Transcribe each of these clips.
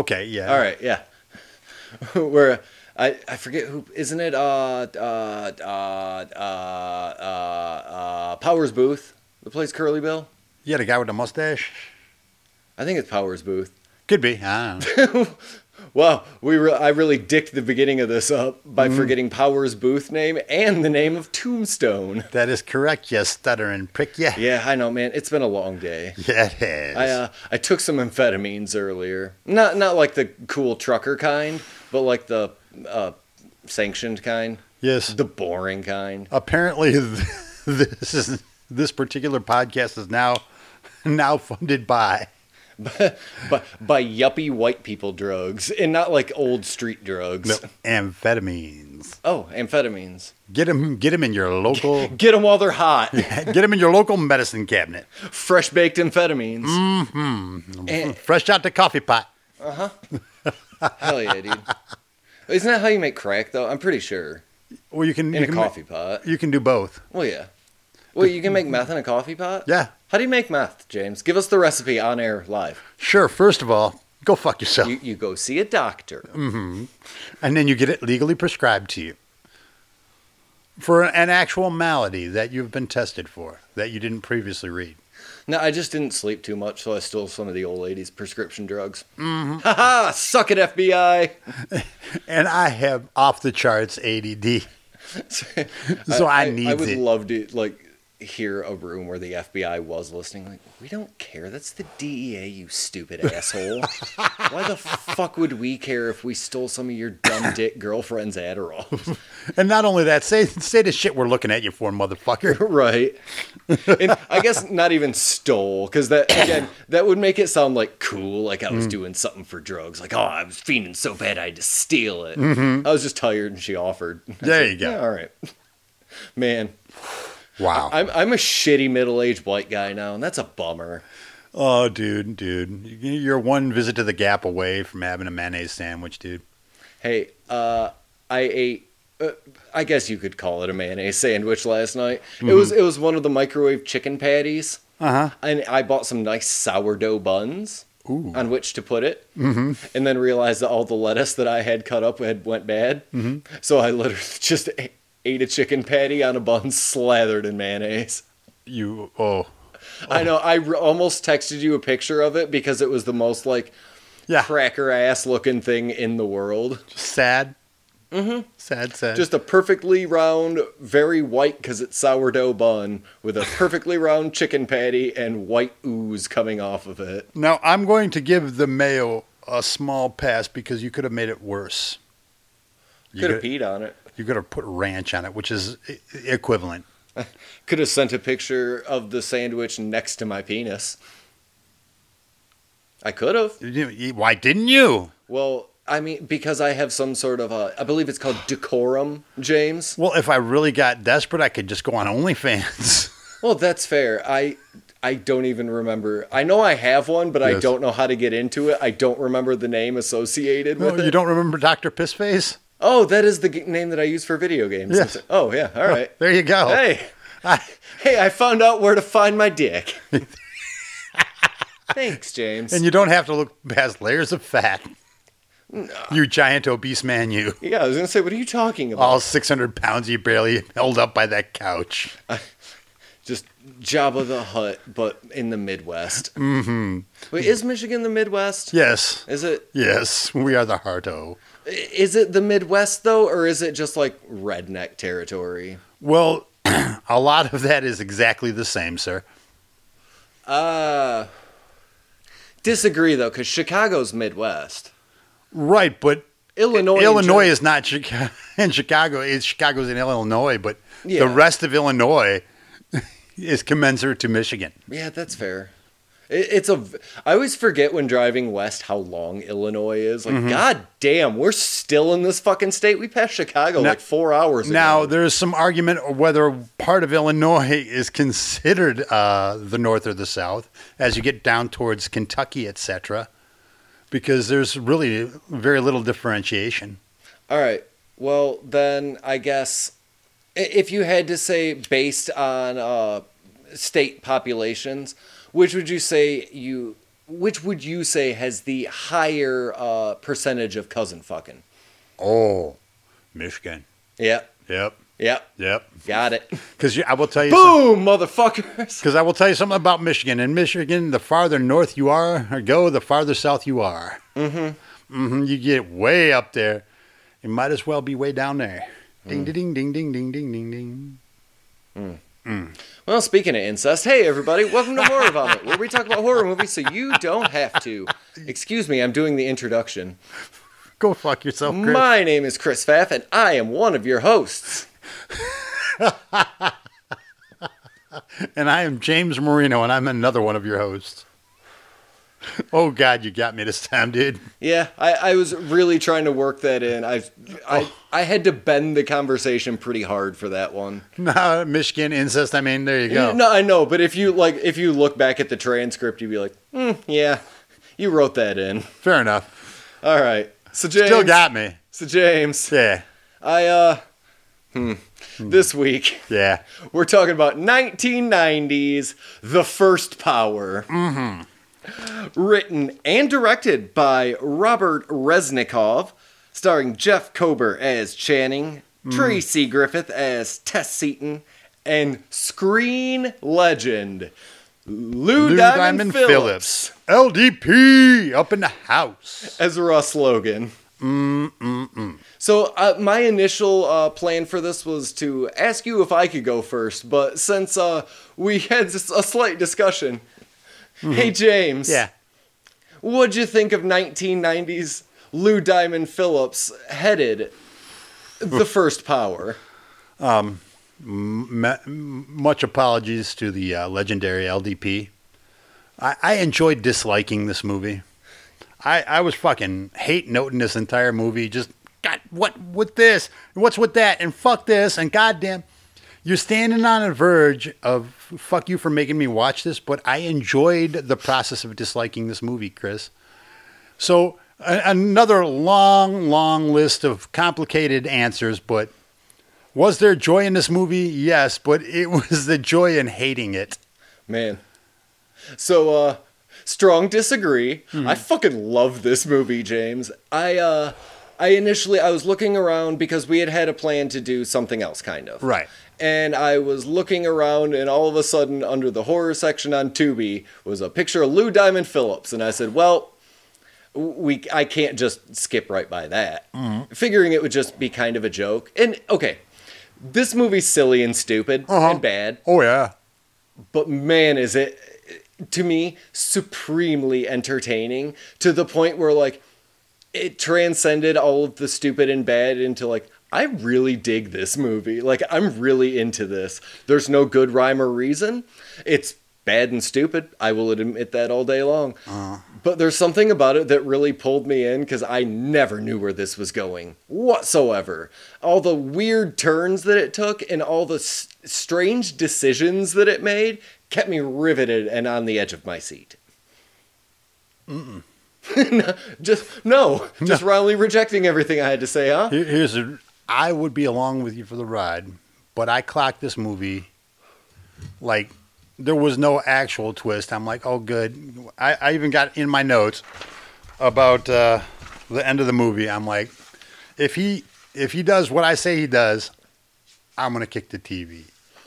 okay. Yeah. All right, yeah. Where I I forget who isn't it? Uh uh uh uh uh, uh Powers Boothe the plays Curly Bill. Yeah, the guy with the mustache. I think it's Powers Boothe. Could be. I don't know. Wow, we re- I really dicked the beginning of this up by forgetting Powers Boothe name and the name of Tombstone. that is correct. Yes, stuttering prick. Yeah. Yeah, I know, man. It's been a long day. Yeah, it is. I uh, I took some amphetamines earlier. Not not like the cool trucker kind, but like the uh, sanctioned kind, yes. the boring kind. Apparently, this is this particular podcast is now now funded by. but by yuppie white people drugs and not like old street drugs. No, amphetamines. Oh, amphetamines. Get them, get them in your local, Get them while they're hot. get them in your local medicine cabinet, Fresh baked amphetamines. Mm-hmm. fresh out the coffee pot. Uh huh. Hell yeah, dude. Isn't that how you make crack though? I'm pretty sure. Well, you can In you a can coffee pot. You can do both. Well, yeah. Well, you can make meth in a coffee pot? Yeah, How do you make meth, James? Give us the recipe on air live. sure. First of all, go fuck yourself, You, you go see a doctor. Mm-hmm. And then you get it legally prescribed to you for an actual malady that you've been tested for that you didn't previously read. No, I just didn't sleep too much, so I stole some of the old lady's prescription drugs. Mm-hmm. Ha ha! Suck it, FBI! And I have off the charts ADD, so I, need I would it. love to like hear a room where the FBI was listening. Like, we don't care. That's the DEA, you stupid asshole. Why the fuck would we care if we stole some of your dumb dick girlfriend's Adderall? And not only that, say say the shit we're looking at you for, motherfucker. right. And I guess not even stole, because that again, that would make it sound like cool, like I was Mm. doing something for drugs. Like, oh, I was fiending so bad I had to steal it. Mm-hmm. I was just tired and she offered. There said, you go. "Yeah, all right. Man, Wow. I'm I'm a shitty middle aged white guy now, and that's a bummer. oh, dude, dude, you're one visit to the Gap away from having a mayonnaise sandwich, dude. Hey, uh, I ate. Uh, I guess you could call it a mayonnaise sandwich last night. It was it was one of the microwave chicken patties, Uh huh. and I bought some nice sourdough buns Ooh. on which to put it, mm-hmm. and then realized that all the lettuce that I had cut up had went bad. Mm-hmm. So I literally just a- ate a chicken patty on a bun slathered in mayonnaise. You oh I know. I r- almost texted you a picture of it because it was the most like yeah, cracker ass looking thing in the world. sad. Mm-hmm. Sad, sad. Just a perfectly round, very white because it's sourdough bun with a perfectly round chicken patty and white ooze coming off of it. now I'm going to give the mayo a small pass because you could have made it worse. You Could have peed on it. You could have put ranch on it, which is equivalent. Could have sent a picture of the sandwich next to my penis. I could have. Why didn't you? Well, I mean, because I have some sort of a, I believe it's called decorum, James. Well, if I really got desperate, I could just go on OnlyFans. Well, that's fair. I I don't even remember. I know I have one, but I don't know how to get into it. I don't remember the name associated No, with it. you don't remember Dr. Pissface? Oh, that is the g- name that I use for video games. Yes. Oh, yeah. All right. There you go. Hey, I- hey, I found out where to find my dick. Thanks, James. and you don't have to look past layers of fat. No. You giant obese man, you. yeah, I was gonna say, what are you talking about? All 600 pounds, you barely held up by that couch. Just Jabba the Hutt, but in the Midwest. Mm-hmm. Wait, is Michigan the Midwest? Yes, Is it? yes, we are the Harto. Is it the Midwest though, or is it just like redneck territory? Well, a lot of that is exactly the same, sir. Uh disagree though, because Chicago's Midwest. Right, but Illinois. Illinois is not Chicago. In Chicago, it's Chicago's in Illinois, but Yeah. the rest of Illinois is commensurate to Michigan. Yeah, that's fair. It, it's a. I always forget when driving west how long Illinois is. Mm-hmm. Like, god damn, we're still in this fucking state. We passed Chicago Now- like four hours ago. Now, there's some argument whether part of Illinois is considered uh, the North or the South as you get down towards Kentucky, etc. because there's really very little differentiation. All right. Well, then I guess if you had to say based on uh, state populations, which would you say you which would you say has the higher uh, percentage of cousin fucking? Oh, Michigan. Yep. Yep. Yep. Yep. Got it. Because I will tell you. Boom, motherfuckers. Because I will tell you something about Michigan. In Michigan, the farther north you are or go, the farther south you are. Mm-hmm. Mm-hmm. You get way up there, you might as well be way down there. Ding, ding, ding, ding, ding, ding, ding, ding. Well, speaking of incest, hey everybody, welcome to Horror Vomit, where we talk about horror movies so you don't have to. Excuse me, I'm doing the introduction. Go fuck yourself, Chris. My name is Chris Pfaff, and I am one of your hosts. and I am James Marino, and I'm another one of your hosts. Oh God, you got me this time, dude. Yeah, I, I was really trying to work that in. I, I, I had to bend the conversation pretty hard for that one. No, Michigan incest. I mean, there you go. No, I know, but if you like, if you look back at the transcript, you'd be like, hmm, yeah, you wrote that in. Fair enough. All right, so James, Still got me. so James, Yeah, I uh, hmm, this week yeah. we're talking about 1990s, The First Power. Mm-hmm. Written and directed by Robert Resnikoff, starring Jeff Kober as Channing, Tracy Griffith as Tess Seaton, and screen legend Lou, Lou Diamond, Diamond Phillips, LDP up in the house. as Russ Logan. So uh, my initial uh, plan for this was to ask you if I could go first, but since uh, we had a slight discussion, hey James, Yeah. what'd you think of 1990s Lou Diamond Phillips headed the first power? M- much apologies to the uh, legendary LDP. I, I enjoyed disliking this movie. I, I was fucking hate noting this entire movie. Just God, what with this? What's with that? And fuck this? And goddamn, you're standing on a verge of fuck you for making me watch this. But I enjoyed the process of disliking this movie, Chris. So a- another long, long list of complicated answers, but was there joy in this movie? Yes, but it was the joy in hating it. Man. So, uh, strong disagree. I fucking love this movie, James. I, uh, I initially, I was looking around because we had had a plan to do something else, kind of. Right. And I was looking around, and all of a sudden, under the horror section on Tubi, was a picture of Lou Diamond Phillips. And I said, well, we I can't just skip right by that. Mm-hmm. Figuring it would just be kind of a joke. And, okay, this movie's silly and stupid uh-huh. and bad Oh yeah. but man is it to me supremely entertaining to the point where like it transcended all of the stupid and bad into like I really dig this movie. Like I'm really into this. There's no good rhyme or reason. It's bad and stupid. I will admit that all day long. Uh-huh. But there's something about it that really pulled me in because I never knew where this was going whatsoever. All the weird turns that it took and all the s- strange decisions that it made kept me riveted and on the edge of my seat. No, just no, just roundly rejecting everything I had to say, huh? Here's a. I would be along with you for the ride, but I clocked this movie like there was no actual twist. I'm like, oh, good. I, I even got in my notes about uh, the end of the movie. I'm like, if he if he does what I say he does, I'm gonna kick the TV.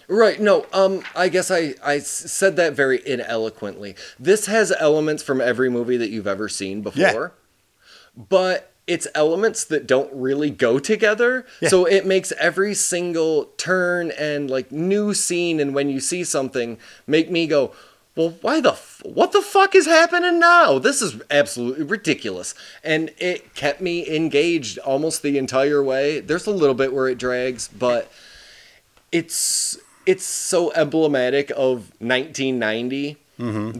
Right. No. Um. I guess I I said that very ineloquently. This has elements from every movie that you've ever seen before, yeah. but it's elements that don't really go together. Yeah. So it makes every single turn and like new scene and when you see something make me go, well, why the f- what the fuck is happening now? This is absolutely ridiculous. And it kept me engaged almost the entire way. There's a little bit where it drags, but it's it's so emblematic of 1990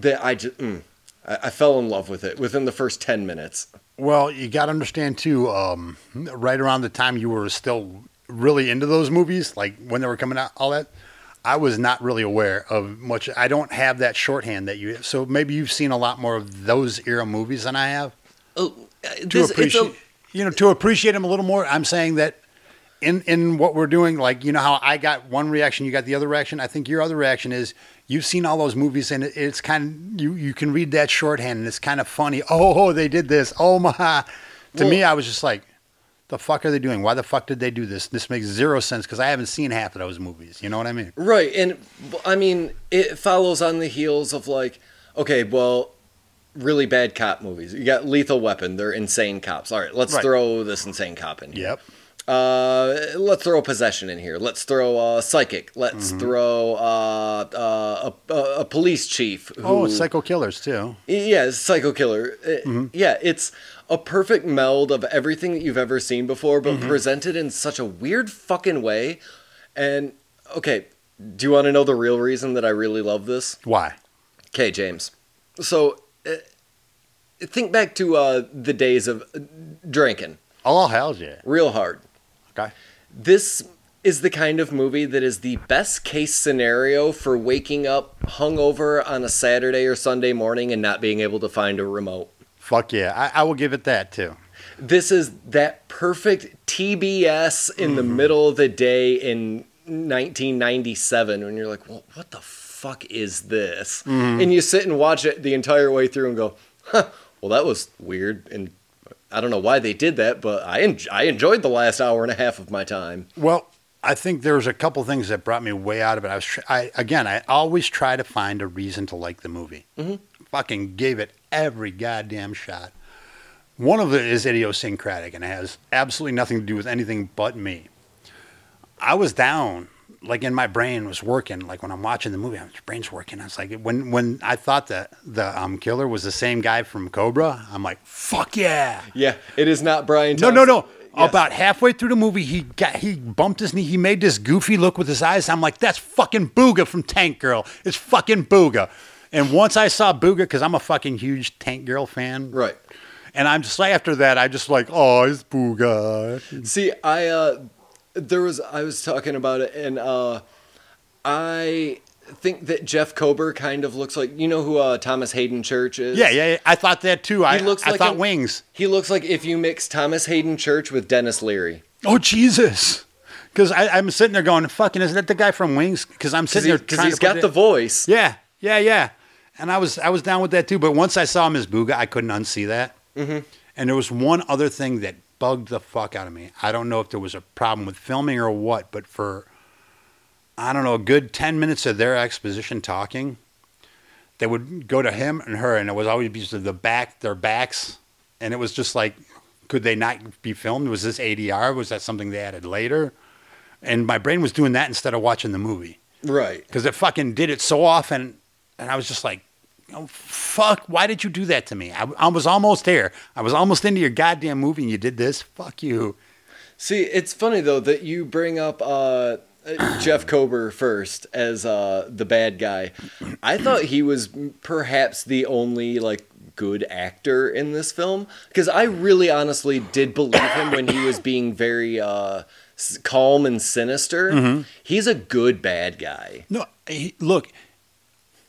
that I just mm, I, I fell in love with it within the first 10 minutes. Well, you got to understand too. Um, right around the time you were still really into those movies, like when they were coming out, all that. I was not really aware of much. I don't have that shorthand that you. So maybe you've seen a lot more of those era movies than I have. Oh, uh, to appreciate a, you know to appreciate him a little more. I'm saying that in in what we're doing, like you know how I got one reaction, you got the other reaction. I think your other reaction is you've seen all those movies and it, it's kind of you you can read that shorthand and it's kind of funny. Oh, oh they did this. Oh my. To Well- me, I was just like. The fuck are they doing? Why the fuck did they do this? This makes zero sense because I haven't seen half of those movies. You know what I mean? Right, and I mean, it follows on the heels of like, okay, well, really bad cop movies. You got Lethal Weapon; they're insane cops. All right, let's Right. throw this insane cop in. Here. Yep. Uh, let's throw a Possession in here. Let's throw a Psychic. Let's Mm-hmm. throw uh, uh, a, a, a police chief. Who, Oh, Psycho Killers too. yeah, Psycho Killer. Uh, Mm-hmm. Yeah, it's a perfect meld of everything that you've ever seen before, but Mm-hmm. presented in such a weird fucking way. And okay, do you want to know the real reason that I really love this? Why? Okay, James. So uh, think back to uh, the days of uh, drinking Oh hell yeah. real hard. Okay. This is the kind of movie that is the best case scenario for waking up hungover on a Saturday or Sunday morning and not being able to find a remote. Fuck yeah. I, I will give it that too. This is that perfect TBS in the mm-hmm. middle of the day in 1997 when you're like, well, what the fuck is this? Mm-hmm. And you sit and watch it the entire way through and go, huh, well, that was weird. And I don't know why they did that, but I, en- I enjoyed the last hour and a half of my time. Well, I think there was a couple things that brought me way out of it. I was, tr- I again, I always try to find a reason to like the movie. Mm-hmm. Fucking gave it every goddamn shot. One of it is idiosyncratic and it has absolutely nothing to do with anything but me. I was down, like in my brain was working. Like when I'm watching the movie, my brain's working. I was like, when when I thought that the um, killer was the same guy from Cobra, I'm like, fuck yeah. Yeah, it is not Brian. No, no, no. Yes. About halfway through the movie, he got he bumped his knee. He made this goofy look with his eyes. I'm like, that's fucking Booga from Tank Girl. It's fucking Booga. And once I saw Booga, because I'm a fucking huge Tank Girl fan, right. and I'm just like after that, I just like, oh, it's Booga. See, I uh, there was I was talking about it, and uh, I think that Jeff Kober kind of looks like you know who uh, Thomas Haden Church is. Yeah, yeah, yeah. I thought that too. I looks I like thought a- Wings. He looks like if you mix Thomas Haden Church with Denis Leary. Oh Jesus. Because I'm sitting there going, "Fucking, is that the guy from Wings?" Because I'm Because sitting there because he, trying he's to put got the voice. Yeah, yeah, yeah. And I was I was down with that too. But once I saw him as Booga, I couldn't unsee that. Mm-hmm. And there was one other thing that bugged the fuck out of me. I don't know if there was a problem with filming or what, but for I don't know a good ten minutes of their exposition talking, they would go to him and her, and it was always because of the back their backs, and it was just like, could they not be filmed? Was this ADR? Was that something they added later? And my brain was doing that instead of watching the movie Right. because it fucking did it so often, and I was just like, "Oh fuck! Why did you do that to me? I, I was almost there. I was almost into your goddamn movie, and you did this. Fuck you." See, it's funny though that you bring up uh, uh, Jeff Kober first as uh, the bad guy. I thought he was perhaps the only like good actor in this film because I really honestly did believe him when he was being very uh, s- calm and sinister. He's a good bad guy. No, he, look.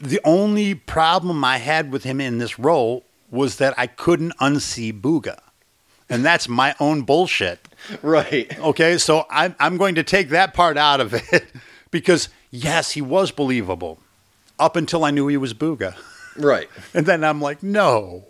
The only problem I had with him in this role was that I couldn't unsee Booga, and that's my own bullshit. Right. Okay, so I'm I'm going to take that part out of it because yes, he was believable up until I knew he was Booga. Right. And then I'm like, no.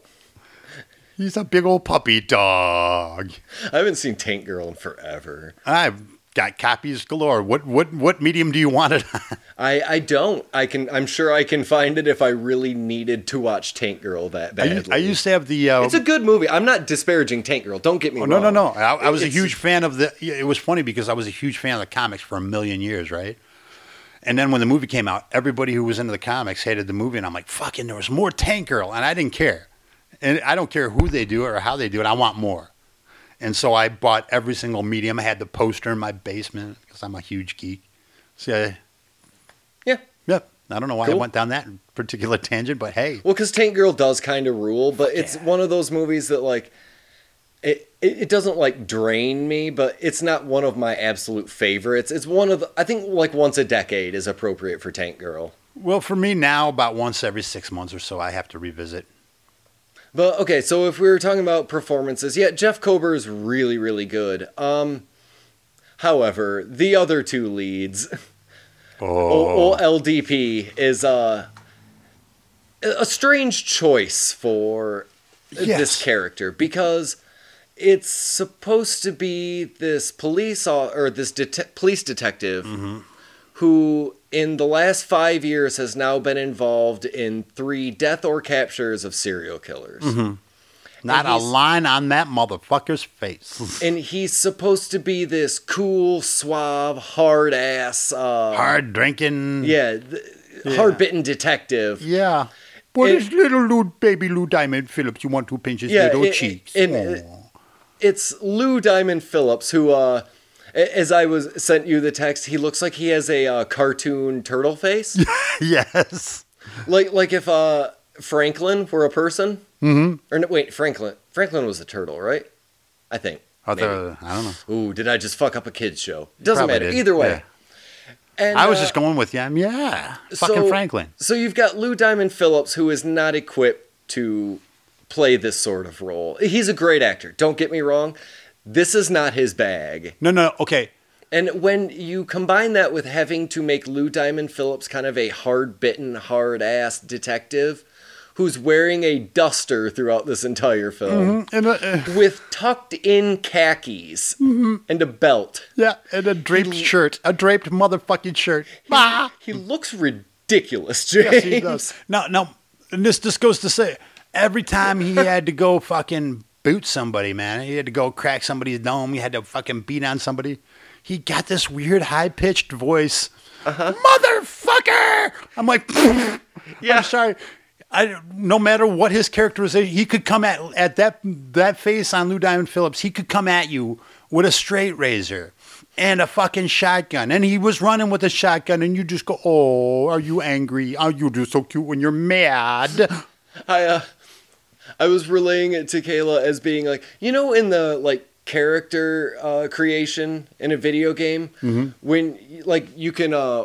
He's a big old puppy dog. I haven't seen Tank Girl in forever. I've got copies galore. What what what medium do you want it on? I, I don't. I can. I'm sure I can find it if I really needed to watch Tank Girl that I badly. used, I used to have the. Uh, It's a good movie. I'm not disparaging Tank Girl. Don't get me oh, wrong. no, no, no. I, I was a huge fan of the. It was funny because I was a huge fan of the comics for a million years, right? And then when the movie came out, everybody who was into the comics hated the movie, and I'm like, fucking, there was more Tank Girl, and I didn't care. And I don't care who they do it or how they do it. I want more. And so I bought every single medium. I had the poster in my basement because I'm a huge geek. So yeah, Yeah. yeah. I don't know why I went down that particular tangent, but hey, Well, because Tank Girl does kind of rule, but it's one of those movies that like it, it it doesn't like drain me, but it's not one of my absolute favorites. It's one of the I think like once a decade is appropriate for Tank Girl. well, for me now, about once every six months or so, I have to revisit. But okay, so if we were talking about performances, yeah, Jeff Kober is really, really good. Um, however, the other two leads, Oh, OLDP, is uh, a strange choice for this character because it's supposed to be this police or this det- police detective who in the last five years has now been involved in three death or captures of serial killers not a line on that motherfucker's face. and he's supposed to be this cool suave hard ass uh Hard drinking. yeah, th- hard-bitten detective Yeah. What It- is little Lou, baby Lou Diamond Phillips? You want to pinch his Yeah, little it- cheeks? Aw. it's Lou Diamond Phillips who uh as I was sent you the text, he looks like he has a uh, cartoon turtle face. yes. like like if uh Franklin were a person. Mm-hmm. Or no, wait, Franklin. Franklin was a turtle, right? I think. I, thought, I don't know. Ooh, did I just fuck up a kids show? Doesn't Probably matter. did, Either way. yeah. And, I was uh, just going with yeah, yeah. Fucking so- Franklin. So you've got Lou Diamond Phillips, who is not equipped to play this sort of role. He's a great actor. Don't get me wrong. This is not his bag. No, no, okay. And when you combine that with having to make Lou Diamond Phillips kind of a hard bitten, hard ass detective who's wearing a duster throughout this entire film And, uh, uh, with tucked in khakis and a belt. yeah, and a draped shirt, a draped motherfucking shirt. Bah! He looks ridiculous, James. Yes, he does. No, no. And this just goes to say, every time he had to go fucking boot somebody, man, he had to go crack somebody's dome, he had to fucking beat on somebody. He got this weird high pitched voice. Motherfucker! I'm like, Yeah. I'm sorry. I, no matter what his characterization, he could come at at that that face on Lou Diamond Phillips. He could come at you with a straight razor and a fucking shotgun, and he was running with a shotgun, and you just go, "Oh, are you angry? Are you just so cute when you're mad?" I uh, I was relaying it to Kayla as being like, you know, in the like character uh, creation in a video game, when like you can uh,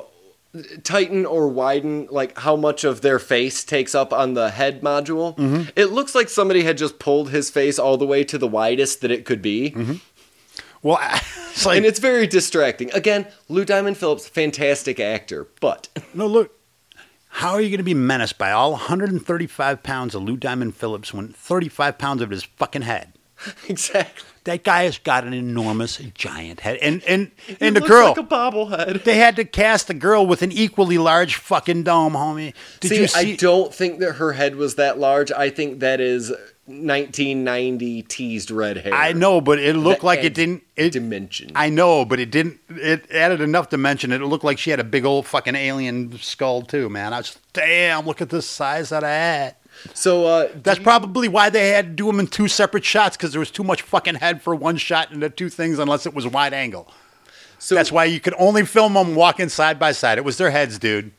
tighten or widen like how much of their face takes up on the head module. It looks like somebody had just pulled his face all the way to the widest that it could be. Well, it's like And it's very distracting. Again, Lou Diamond Phillips, fantastic actor, but no look. How are you going to be menaced by all 135 pounds of Lou Diamond Phillips when 35 pounds of it is fucking head? exactly. That guy has got an enormous, giant head, and and and the girl. like a bobblehead. They had to cast a girl with an equally large fucking dome, homie. Did see, you see? I don't think that her head was that large. I think that is 1990 teased red hair. I know, but it looked like it didn't. It, dimension. I know, but it didn't. It added enough dimension. It looked like she had a big old fucking alien skull too, man. I was damn. Look at the size of that. so uh, That's probably why they had to do them in two separate shots because there was too much fucking head for one shot into two things unless it was wide angle. so That's why you could only film them walking side by side. It was their heads, dude.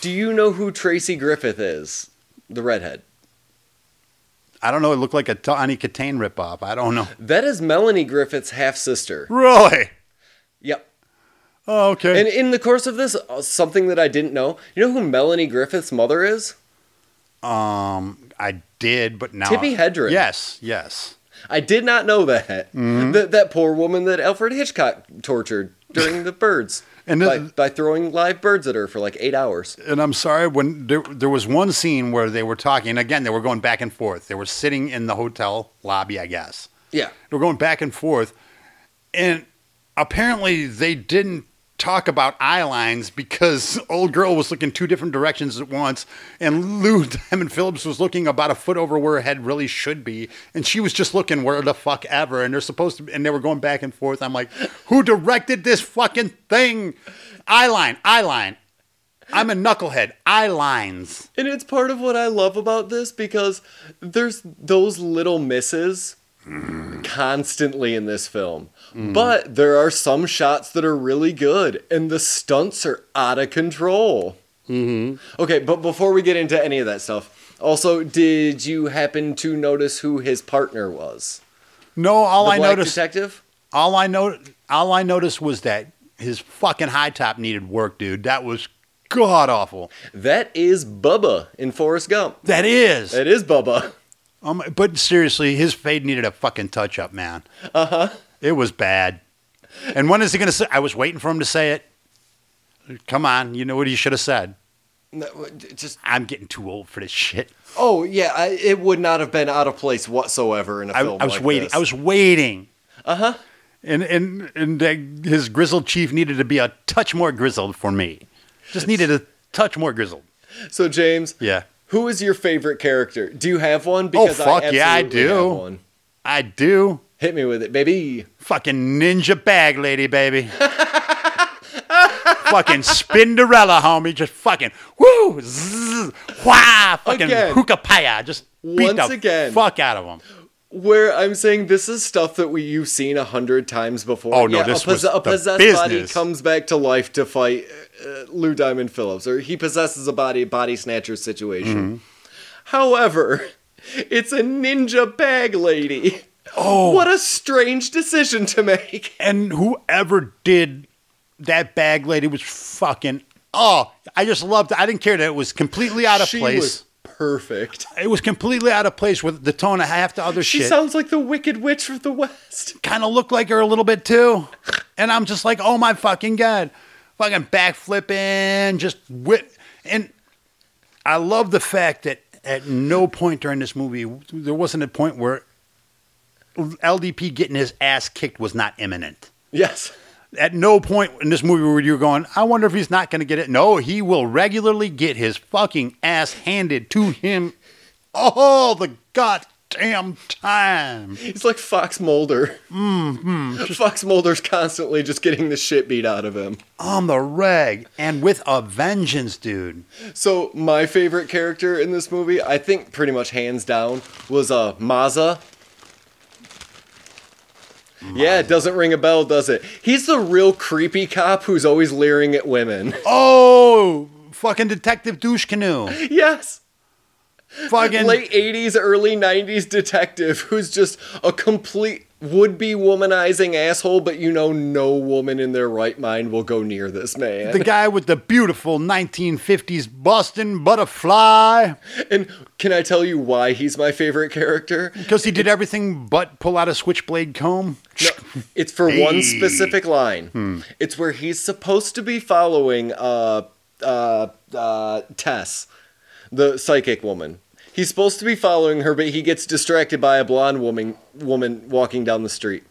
do you know who Tracy Griffith is? The redhead. I don't know. It looked like a Tawny Kitaen ripoff. I don't know. That is Melanie Griffith's half sister. Really? Yep. Oh, okay. And in the course of this, uh, something that I didn't know. You know who Melanie Griffith's mother is? Um, I did, but now Tippi Hedren. Yes, yes. I did not know that. Mm-hmm. That that poor woman that Alfred Hitchcock tortured during the birds. And by, the- by throwing live birds at her for like eight hours. And I'm sorry when there there was one scene where they were talking. And again, they were going back and forth. They were sitting in the hotel lobby, I guess. Yeah. They were going back and forth, and apparently they didn't talk about eye lines because old girl was looking two different directions at once, and Lou Diamond Phillips was looking about a foot over where her head really should be, and she was just looking where the fuck ever. And they're supposed to, and they were going back and forth. I'm like, who directed this fucking thing? Eye line, eye line. I'm a knucklehead. Eye lines. And it's part of what I love about this because there's those little misses mm-hmm. constantly in this film. But there are some shots that are really good and the stunts are out of control. Mm-hmm. Okay, but before we get into any of that stuff, also, did you happen to notice who his partner was? No, all The I black noticed. detective? All I know, all I noticed was that his fucking high top needed work, dude. That was god awful. That is Bubba in Forrest Gump. That is. That is Bubba. Um, but seriously, his fade needed a fucking touch up, man. Uh Uh-huh. huh. It was bad. And when is he going to say? I was waiting for him to say it. Come on, you know what he should have said. No, just I'm getting too old for this shit. oh yeah, I, it would not have been out of place whatsoever in a I, film. I was like waiting. this. I was waiting. Uh huh. And and and uh, his grizzled chief needed to be a touch more grizzled for me. Just needed a touch more grizzled. So James, Yeah, who is your favorite character? Do you have one? Oh, Because fuck yeah, I do. I do. Hit me with it, baby. Fucking ninja bag lady, baby. fucking Spinderella, homie. Just fucking woo, zzz, wah, fucking Again. hookah Just beat Once the again. fuck out of him. Where I'm saying this is stuff that we you've seen a hundred times before. Oh, no, yeah, this a, was a possessed body comes back to life to fight uh, Lou Diamond Phillips, or he possesses a body body snatcher situation. Mm-hmm. However, it's a ninja bag lady. Oh, What a strange decision to make. and whoever did that bag lady was fucking. Oh, I just loved it. I didn't care that it was completely out of she place. was perfect. It was completely out of place with the tone of half the other She shit. She sounds like the Wicked Witch of the West. kind of looked like her a little bit too. And I'm just like, oh my fucking god, fucking backflipping, just wit. And I love the fact that at no point during this movie there wasn't a point where LDP getting his ass kicked was not imminent. Yes. At no point in this movie where you're going, I wonder if he's not going to get it. No, he will regularly get his fucking ass handed to him all the goddamn time. He's like Fox Mulder. Mm-hmm. Fox Mulder's constantly just getting the shit beat out of him. on the reg and with a vengeance, dude. So my favorite character in this movie, I think pretty much hands down, was uh Maza. Yeah, it doesn't ring a bell, does it? He's the real creepy cop who's always leering at women. Oh, fucking detective douche canoe. yes. Fucking Late 80s, early 90s detective who's just a complete would be womanizing asshole, but you know no woman in their right mind will go near this man. the guy with the beautiful 1950s Boston butterfly and can I tell you why he's my favorite character? because he did everything but pull out a switchblade comb. No, it's for Hey. one specific line. It's where he's supposed to be following uh, uh, uh, Tess, the psychic woman. He's supposed to be following her, but he gets distracted by a blonde woman woman walking down the street.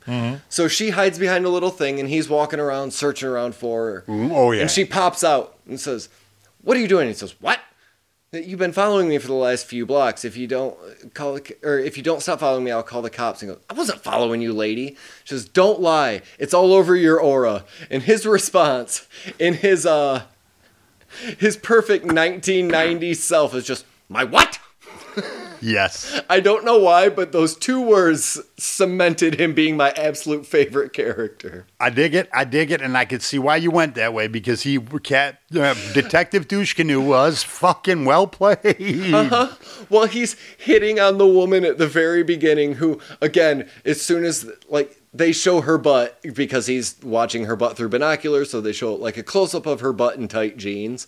So she hides behind a little thing, and he's walking around searching around for her. Oh yeah. And she pops out and says, "What are you doing?" he says, "What? You've been following me for the last few blocks. If you don't call, the, or if you don't stop following me, I'll call the cops." And goes, "I wasn't following you, lady." She says, "Don't lie. It's all over your aura." And his response, in his uh, his perfect 1990 self, is just, "My what?" Yes. I don't know why, but those two words cemented him being my absolute favorite character. I dig it. I dig it, and I could see why you went that way because he cat uh, detective douche canoe was fucking well played. Well, he's hitting on the woman at the very beginning who, again, as soon as, like, they show her butt because he's watching her butt through binoculars, so they show, like, a close up of her butt in tight jeans.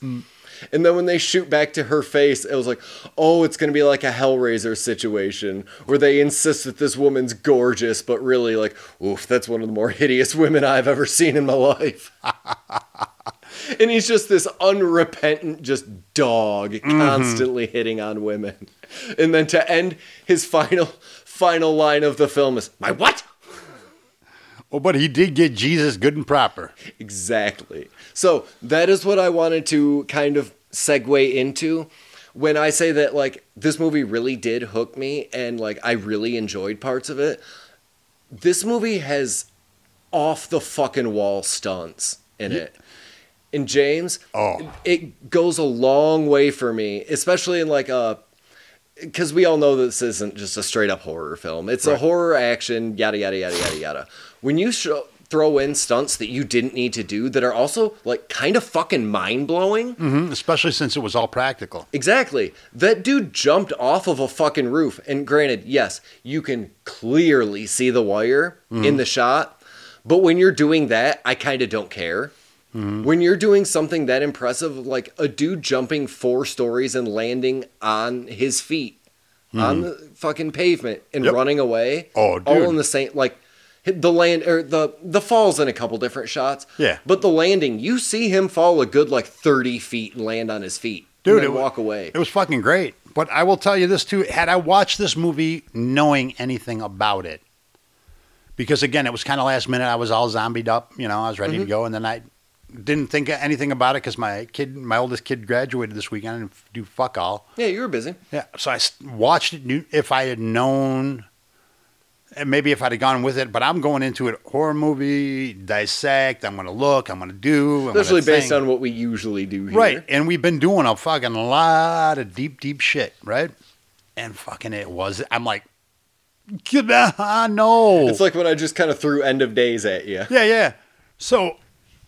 And then when they shoot back to her face, it was like, oh, it's going to be like a Hellraiser situation where they insist that this woman's gorgeous, but really, like, oof, that's one of the more hideous women I've ever seen in my life. and he's just this unrepentant, just dog, mm-hmm. constantly hitting on women. And then to end his final, final line of the film is, my what? Oh, but he did get Jesus good and proper. Exactly. So that is what I wanted to kind of segue into when I say that like this movie really did hook me and like I really enjoyed parts of it. This movie has off the fucking wall stunts in it. And James, Oh. it goes a long way for me, especially in like a because we all know this isn't just a straight up horror film. It's a horror action, yada yada yada yada yada. When you show, throw in stunts that you didn't need to do that are also like kind of fucking mind blowing. hmm especially since it was all practical. Exactly. That dude jumped off of a fucking roof. And granted, yes, you can clearly see the wire mm-hmm. in the shot. But when you're doing that, I kind of don't care. Mm-hmm. When you're doing something that impressive, like a dude jumping four stories and landing on his feet mm-hmm. on the fucking pavement and Yep. running away. Oh, all in the same like the land or the the falls in a couple different shots. Yeah. but the landing, you see him fall a good like thirty feet and land on his feet, Dude, and then it wa- walk away. It was fucking great. But I will tell you this too: had I watched this movie knowing anything about it, because again, it was kind of last minute. I was all zombied up, you know. I was ready Mm-hmm. to go, and then I didn't think anything about it because my kid, my oldest kid, graduated this weekend and do fuck all. yeah, you were busy. Yeah, so I watched it. If I had known, and maybe if I'd have gone with it, but I'm going into it horror movie, dissect. I'm going to look. I'm going to do. I'm Especially based think. on what we usually do here. Right. And we've been doing a fucking lot of deep, deep shit, right? And fucking it was. I'm like, no. It's like when I just kind of threw end of days at you. yeah, yeah. So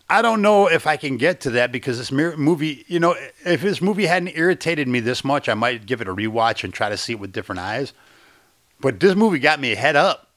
I don't know if I can get to that because this movie, you know, if this movie hadn't irritated me this much, I might give it a rewatch and try to see it with different eyes. But this movie got me head up.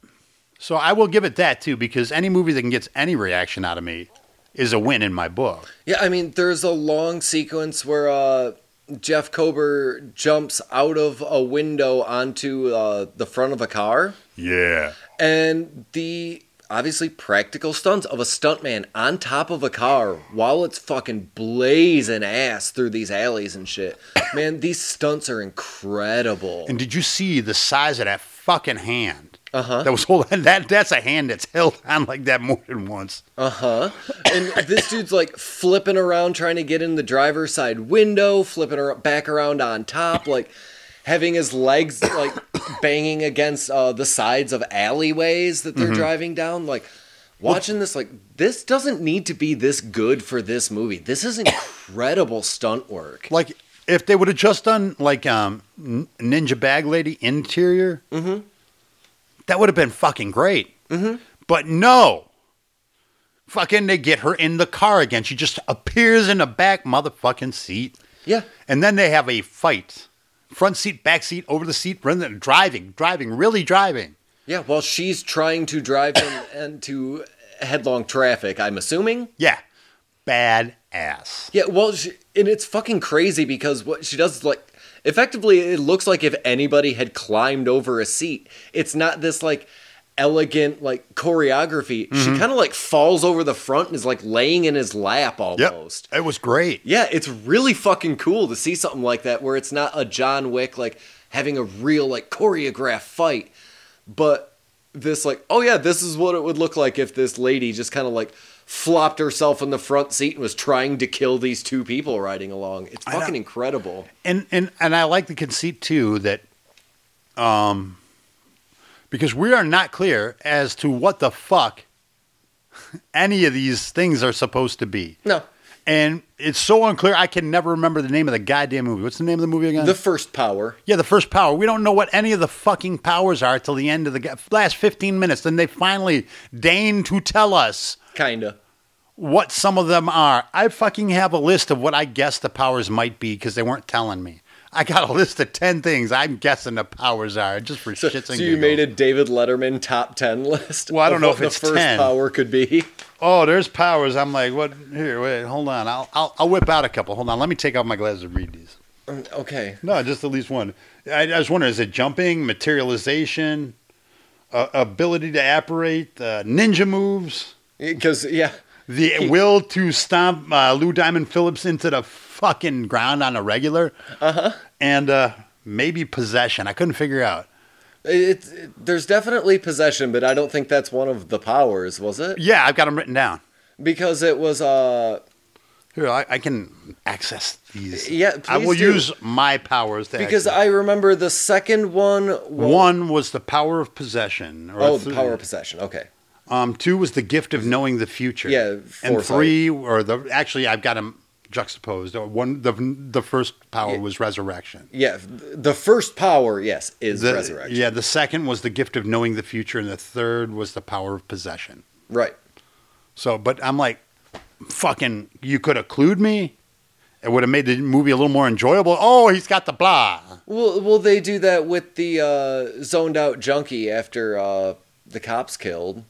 So I will give it that too because any movie that can get any reaction out of me is a win in my book. Yeah, I mean, there's a long sequence where uh, Jeff Kober jumps out of a window onto uh, the front of a car, Yeah. and the obviously practical stunts of a stuntman on top of a car while it's fucking blazing ass through these alleys and shit. Man, these stunts are incredible. And did you see the size of that fucking hand? Uh huh. That was holding that. That's a hand that's held on like that more than once. Uh huh. And this dude's like flipping around trying to get in the driver's side window, flipping back around on top, like having his legs like banging against uh, the sides of alleyways that they're driving down. Like watching this, like this doesn't need to be this good for this movie. This is incredible stunt work. Like if they would have just done like um Ninja Bag Lady interior, that would have been fucking great. But no, fucking they get her in the car again. She just appears in the back motherfucking seat, Yeah. and then they have a fight. Front seat, back seat, over the seat, running, driving, driving, really driving. Yeah. While she's trying to drive him into headlong traffic, I'm assuming. Yeah, bad ass. Yeah, well, she, and it's fucking crazy because what she does is like effectively it looks like if anybody had climbed over a seat. It's not this like elegant like choreography. She kind of like falls over the front and is like laying in his lap Yep, almost. it was great. Yeah, it's really fucking cool to see something like that where it's not a John Wick like having a real like choreographed fight, but this like oh yeah, this is what it would look like if this lady just kind of like flopped herself in the front seat and was trying to kill these two people riding along. It's fucking incredible. and and and I like the conceit too that, um, because we are not clear as to what the fuck any of these things are supposed to be, No, and it's so unclear. I can never remember the name of the goddamn movie. What's the name of the movie again? the first power. yeah, the first power. We don't know what any of the fucking powers are till the end of the last fifteen minutes. Then they finally deign to tell us Kinda. what some of them are. I fucking have a list of what I guess the powers might be because they weren't telling me. I got a list of 10 things I'm guessing the powers are just for So, shits so and you giggles. made a David Letterman top ten list. Well, I don't know if the it's first 10. power could be. Oh, there's powers. I'm like, what? Here, wait, hold on. I'll, I'll, I'll whip out a couple. Hold on. Let me take off my glasses and read these. Okay. No, just at least one. I, I was wondering, is it jumping, materialization, uh, ability to apparate, uh, ninja moves, Because yeah, the will to stomp uh, Lou Diamond Phillips into the fucking ground on a regular, uh-huh. and uh, maybe possession. I couldn't figure out. It's it, there's definitely possession, but I don't think that's one of the powers, was it? Yeah, I've got them written down. Because it was uh Here, I, I can access these. Yeah, I will do. use my powers to because access. I remember the second one. One was the power of possession. Or Oh, th- the power of possession. Okay. Um, two was the gift of knowing the future. Yeah, and foresight. three or the actually I've got them juxtaposed. Uh, One the the first power Yeah. was resurrection. Yeah, the first power, yes, is The- resurrection. Yeah, the second was the gift of knowing the future, and the third was the power of possession. Right. So, but I'm like, fucking, you could have clued me. It would have made the movie a little more enjoyable. Oh, he's got the blah. Well, will they do that with the uh, zoned out junkie after uh, the cops killed?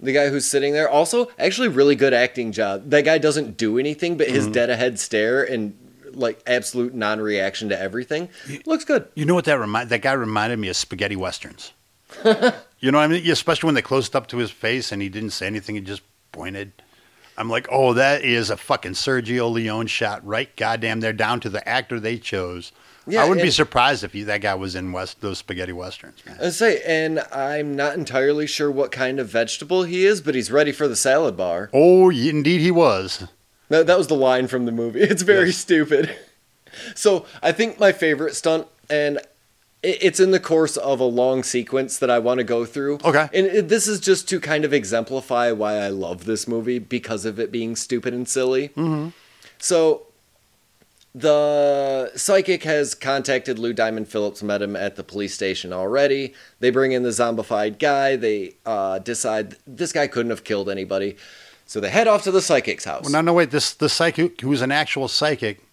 The guy who's sitting there, also actually really good acting job. That guy doesn't do anything, but Mm-hmm. his dead ahead stare and like absolute non-reaction to everything. Looks good. You know what that remind that guy reminded me of spaghetti westerns. you know what I mean? Especially when they closed up to his face and he didn't say anything, he just pointed. I'm like, oh, that is a fucking Sergio Leone shot right goddamn they're down to the actor they chose. Yeah, I wouldn't be surprised if he, that guy was in West those spaghetti westerns, man. I say, and I'm not entirely sure what kind of vegetable he is, but he's ready for the salad bar. Oh, indeed he was. That, that was the line from the movie. It's very Yes. stupid. So I think my favorite stunt, and it, it's in the course of a long sequence that I want to go through. Okay. And it, this is just to kind of exemplify why I love this movie because of it being stupid and silly. Mm-hmm. So the psychic has contacted Lou Diamond Phillips, met him at the police station already. They bring in the zombified guy. They uh, decide this guy couldn't have killed anybody. So they head off to the psychic's house. Well, no, no, wait. This the psychic who's an actual psychic,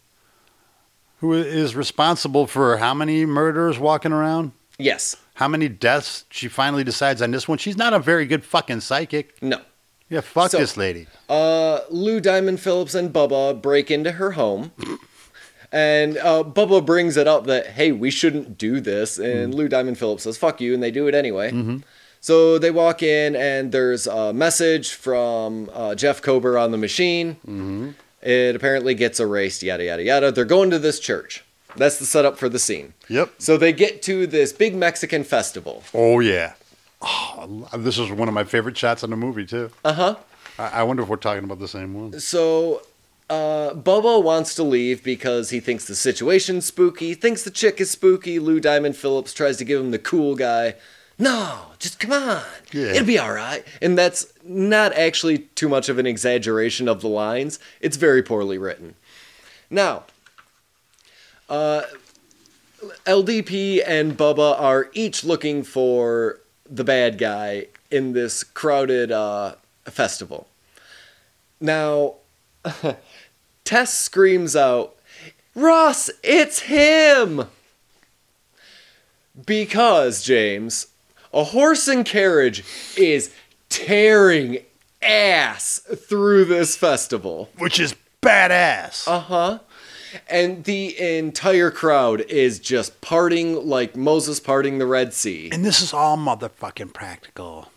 who is responsible for how many murders walking around, yes. how many deaths. She finally decides on this one. She's not a very good fucking psychic. No. Yeah, fuck So- this lady. Uh, Lou Diamond Phillips and Bubba break into her home. And uh, Bubba brings it up that, hey, we shouldn't do this. And Lou Diamond Phillips says, fuck you. And they do it anyway. So they walk in, and there's a message from uh, Jeff Kober on the machine. It apparently gets erased, yada, yada, yada. They're going to this church. That's the setup for the scene. Yep. So they get to this big Mexican festival. Oh yeah. Oh, this is one of my favorite shots in the movie too. Uh huh. I, I wonder if we're talking about the same one. So, uh, Bubba wants to leave because he thinks the situation's spooky, thinks the chick is spooky. Lou Diamond Phillips tries to give him the cool guy. No, just come on. Yeah. It'll be all right. And that's not actually too much of an exaggeration of the lines. It's very poorly written. Now, uh, LDP and Bubba are each looking for the bad guy in this crowded uh, festival. Now, Tess screams out, Ross, it's him! Because, James, a horse and carriage is tearing ass through this festival. Which is badass. Uh huh. And the entire crowd is just parting like Moses parting the Red Sea, and this is all motherfucking practical.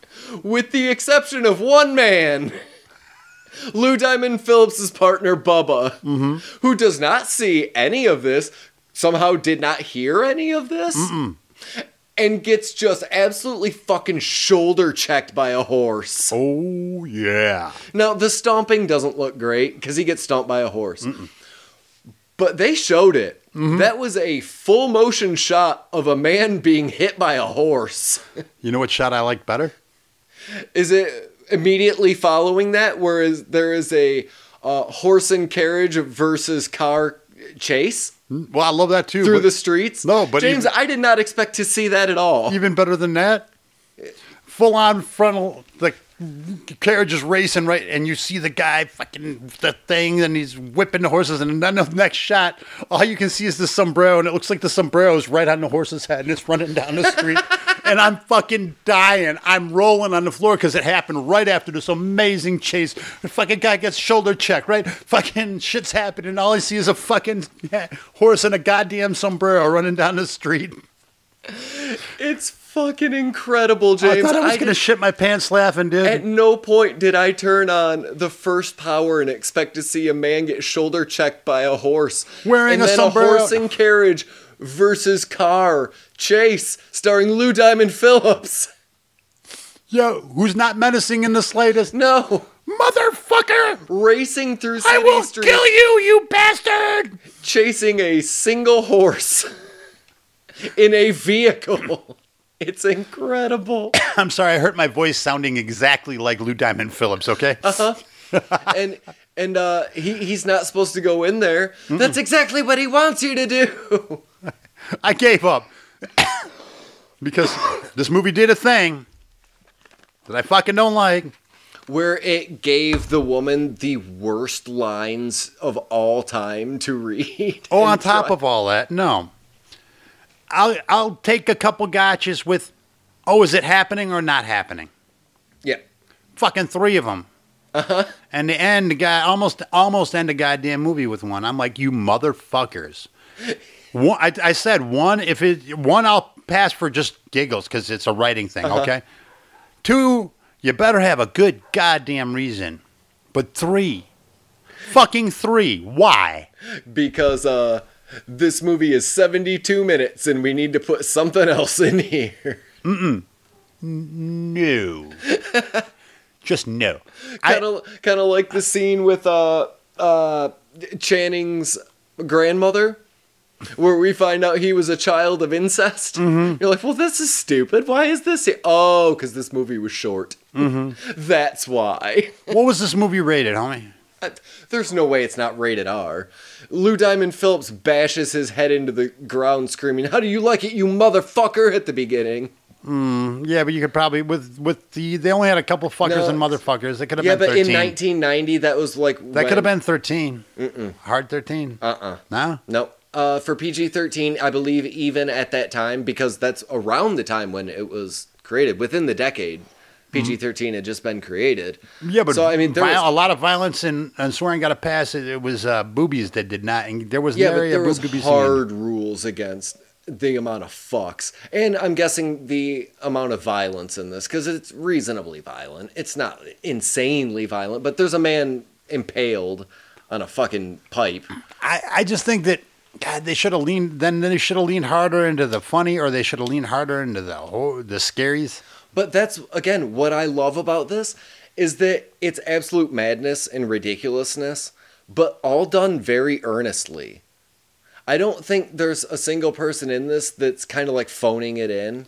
with the exception of one man. Lou Diamond Phillips' partner Bubba, mm-hmm. who does not see any of this, somehow did not hear any of this, and gets just absolutely fucking shoulder checked by a horse. Oh yeah. Now, the stomping doesn't look great because he gets stomped by a horse. But they showed it. Mm-hmm. That was a full motion shot of a man being hit by a horse. You know what shot I like better? Is it immediately following that, whereas there is a uh, horse and carriage versus car chase Well, I love that too. through but the streets? No, but James, even- I did not expect to see that at all. even better than that, full on frontal the carriage is racing right, and you see the guy fucking the thing, and he's whipping the horses, and then the next shot, all you can see is the sombrero, and it looks like the sombrero is right on the horse's head, and it's running down the street, and I'm fucking dying. I'm rolling on the floor because it happened right after this amazing chase. The fucking guy gets shoulder checked, right? Fucking shit's happening. All I see is a fucking horse and a goddamn sombrero running down the street. It's fucking incredible, James. I thought I was gonna did- shit my pants laughing, dude. At no point did I turn on the first power and expect to see a man get shoulder checked by a horse. Wearing and a then sombrero. a horse and carriage versus car chase starring Lou Diamond Phillips. Yo, who's not menacing in the slightest? No, Motherfucker! racing through city I will streets, kill you, you bastard! chasing a single horse in a vehicle. It's incredible. I'm sorry, I hurt my voice sounding exactly like Lou Diamond Phillips, okay? Uh-huh. and and uh, he he's not supposed to go in there. That's exactly what he wants you to do. I gave up. because this movie did a thing that I fucking don't like. where it gave the woman the worst lines of all time to read. Oh, on top try- of all that, no. I'll I'll take a couple gotchas with, oh, is it happening or not happening? yeah, Fucking three of them. Uh-huh. And the end, guy almost almost end the goddamn movie with one. I'm like, you motherfuckers. One, I, I said one. If it one, I'll pass for just giggles because it's a writing thing. Okay. Two, you better have a good goddamn reason. But three, fucking three. Why? Because uh, this movie is 72 minutes and we need to put something else in here. No. just no. I- Kind of kind of like the scene with uh, uh, Channing's grandmother. Where we find out he was a child of incest. Mm-hmm. You're like, well, this is stupid. Why is this here? Oh, because this movie was short. Mm-hmm. That's why. what was this movie rated, homie? There's no way it's not rated R. Lou Diamond Phillips bashes his head into the ground screaming, How do you like it, you motherfucker? at the beginning. Yeah, but you could probably with with the they only had a couple fuckers No. and motherfuckers. They could have Yeah, been Yeah, but thirteen. in 1990, that was like. that could have been 13 Mm-mm. Hard thirteen. Uh uh no. No. Uh, for PG 13, I believe even at that time, because that's around the time when it was created, within the decade, PG 13 had just been created. Yeah, but So, I mean, there vi- was- a lot of violence and, and swearing got a pass. It, it was uh, boobies that did not. And there was Yeah, but there was boobies. hard rules against the amount of fucks, and I'm guessing the amount of violence in this because it's reasonably violent. It's not insanely violent, but there's a man impaled on a fucking pipe. I, I just think that God, they should have leaned. Then they should have leaned harder into the funny, or they should have leaned harder into the ho the scaries. But that's again what I love about this is that it's absolute madness and ridiculousness, but all done very earnestly. I don't think there's a single person in this that's kind of like phoning it in.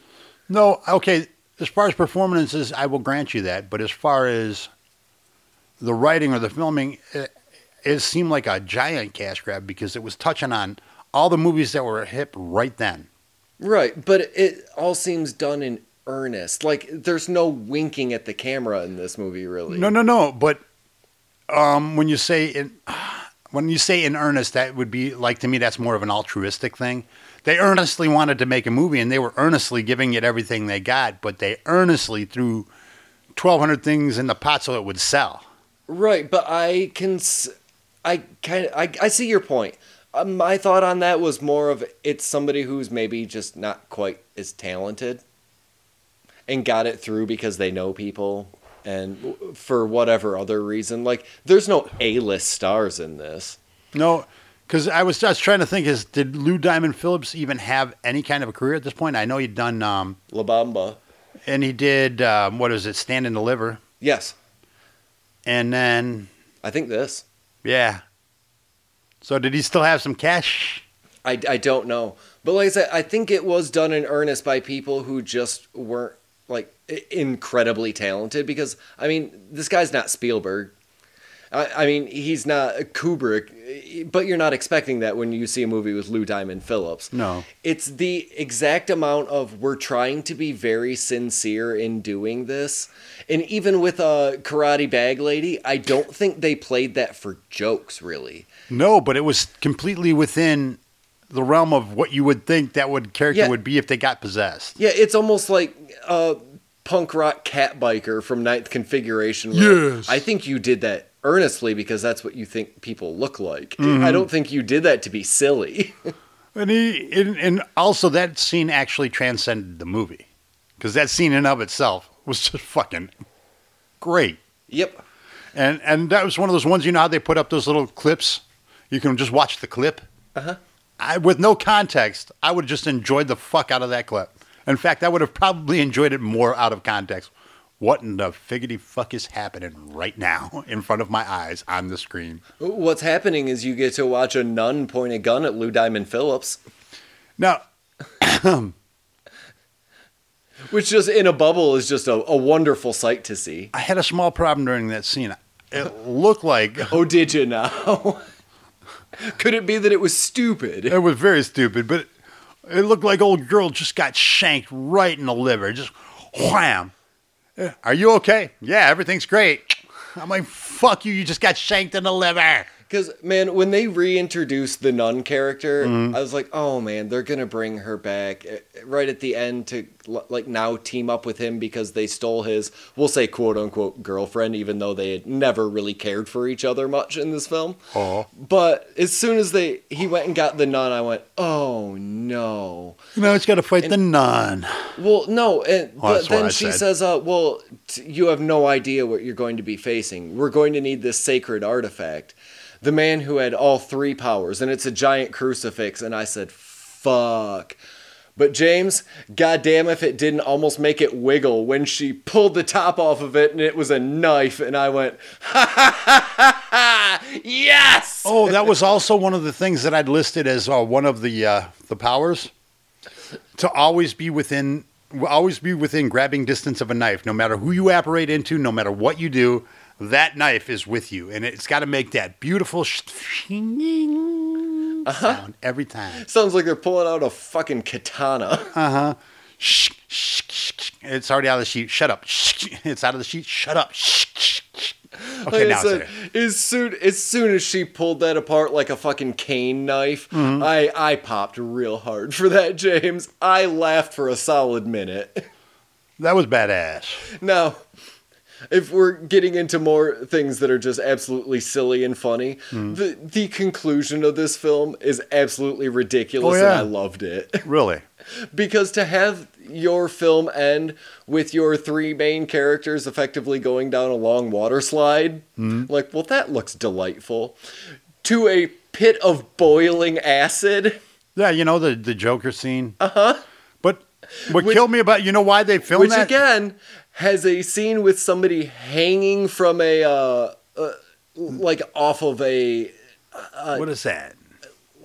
No, okay. As far as performances, I will grant you that. But as far as the writing or the filming, eh, it, seemed like a giant cash grab because it was touching on all the movies that were hip right then. Right, but it all seems done in earnest. Like there's no winking at the camera in this movie, really. No, no, no. But um, when you say in when you say in earnest, that would be like to me. That's more of an altruistic thing. They earnestly wanted to make a movie, and they were earnestly giving it everything they got. But they earnestly threw twelve hundred things in the pot so it would sell. Right, but I can, s- I kind of, I, I see your point. Uh, my thought on that was more of it's somebody who's maybe just not quite as talented, and got it through because they know people and for whatever other reason. Like, there's no A-list stars in this. No, because I was just trying to think: is did Lou Diamond Phillips even have any kind of a career at this point? I know he'd done, um, La Bamba. and he did um, what is it, Stand and Deliver, Yes, and then I think this. Yeah. So did he still have some cash? I, I don't know. But like I said, I think it was done in earnest by people who just weren't like incredibly talented because I mean, this guy's not Spielberg. I, I mean, he's not Kubrick, but you're not expecting that when you see a movie with Lou Diamond Phillips. No. It's the exact amount of we're trying to be very sincere in doing this. And even with a karate bag lady, I don't think they played that for jokes really. No, but it was completely within the realm of what you would think that would character Yeah. would be if they got possessed. Yeah, it's almost like a punk rock cat biker from Ninth Configuration. Yes. I think you did that earnestly because that's what you think people look like. Mm-hmm. I don't think you did that to be silly. And he and, and also that scene actually transcended the movie because that scene in of itself was just fucking great. yep. And and that was one of those ones you know how they put up those little clips. You can just watch the clip. Uh-huh. I with no context, I would have just enjoyed the fuck out of that clip. In fact, I would have probably enjoyed it more out of context. What in the figgity fuck is happening right now in front of my eyes on the screen? What's happening is you get to watch a nun point a gun at Lou Diamond Phillips, Now, which just in a bubble is just a, a wonderful sight to see. I had a small problem during that scene. It looked like Oh, did you now? Could it be that it was stupid? it was very stupid, but it looked like old girl just got shanked right in the liver. Just wham. Are you okay? Yeah, everything's great. I'm like, fuck you, you just got shanked in the liver. Because man, when they reintroduced the nun character, Mm-hmm. I was like, oh man, they're gonna bring her back eh, right at the end to like now team up with him because they stole his, we'll say quote unquote girlfriend, even though they had never really cared for each other much in this film. Oh. But as soon as they he went and got the nun, I went, oh no. You know, it's got to fight the nun. Well, no, and Oh, but then she said. says, uh, "Well, t- you have no idea what you're going to be facing. We're going to need this sacred artifact." The man who had all three powers, and it's a giant crucifix, and I said, "Fuck." But James, goddamn if it didn't almost make it wiggle when she pulled the top off of it and it was a knife, and I went, ha ha ha ha ha! Yes! Oh, that was also one of the things that I'd listed as uh, one of the uh, the powers to always be within always be within grabbing distance of a knife. No matter who you apparate into, no matter what you do, that knife is with you, and it's got to make that beautiful sh- sound every time. Sounds like they're pulling out a fucking katana. Shh, shh, shh, shh. It's already out of the sheet. Shut up. Shh, It's out of the sheet. Shut up. Shh, shh, shh. Okay, Like now said, there. as soon as soon as she pulled that apart like a fucking cane knife, Mm-hmm. I I popped real hard for that, James. I laughed for a solid minute. That was badass. Now, if we're getting into more things that are just absolutely silly and funny, Mm-hmm. the the conclusion of this film is absolutely ridiculous, Oh, yeah. and I loved it. Really. because to have your film end with your three main characters effectively going down a long water slide, Mm-hmm. like, well, that looks delightful. To a pit of boiling acid. Yeah, you know the the Joker scene. Uh huh. But what Which- killed me about you know why they filmed which that? again has a scene with somebody hanging from a uh, uh like off of a what is that?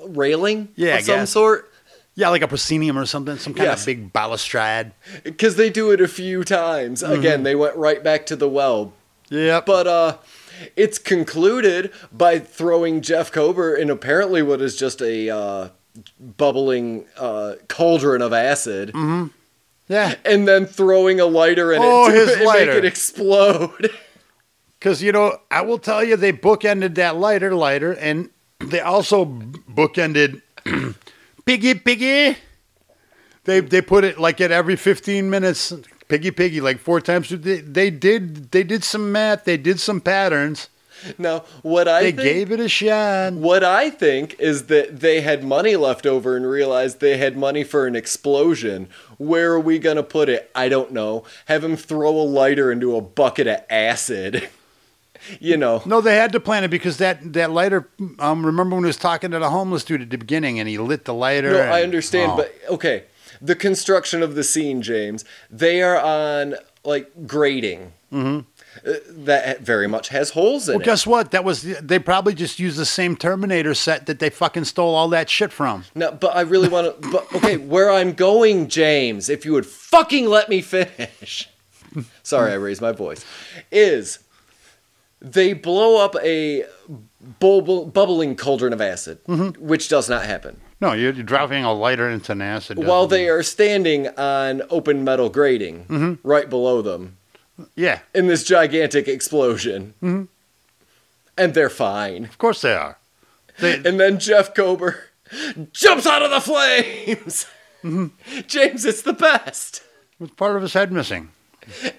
railing Yeah, of some sort Yeah, like a proscenium or something, some kind Yes. of big balustrade. because they do it a few times Mm-hmm. again they went right back to the well Yeah. but uh it's concluded by throwing jeff kober in apparently what is just a uh bubbling uh cauldron of acid yeah, and then throwing a lighter in Oh, it to his lighter. make it explode because you know I will tell you they bookended that lighter, lighter, and they also bookended Piggy, Piggy. They they put it like at every fifteen minutes, Piggy, Piggy, like four times. They, they did they did some math, they did some patterns. Now what i They think gave it a shot. What I think is that they had money left over and realized they had money for an explosion. Where are we going to put it? I don't know. Have him throw a lighter into a bucket of acid. you know. No, they had to plan it because that that lighter. Um, remember when he was talking to the homeless dude at the beginning, and he lit the lighter. No, and- I understand, Oh. but okay. The construction of the scene, James, they are on like grading. Mm-hmm. Uh, that very much has holes in well, it. Well, guess what? That was they probably just used the same Terminator set that they fucking stole all that shit from. No, but I really want to. But okay, where I'm going, James, if you would fucking let me finish. Sorry, I raised my voice. Is they blow up a bubble, bubbling cauldron of acid, mm-hmm. which does not happen. No, you're dropping a lighter into an acid. While they are standing on open metal grating mm-hmm. right below them yeah, in this gigantic explosion. Mm-hmm. And they're fine. of course they are. They, And then Jeff Kober jumps out of the flames. Mm-hmm. James, it's the best. with part of his head missing.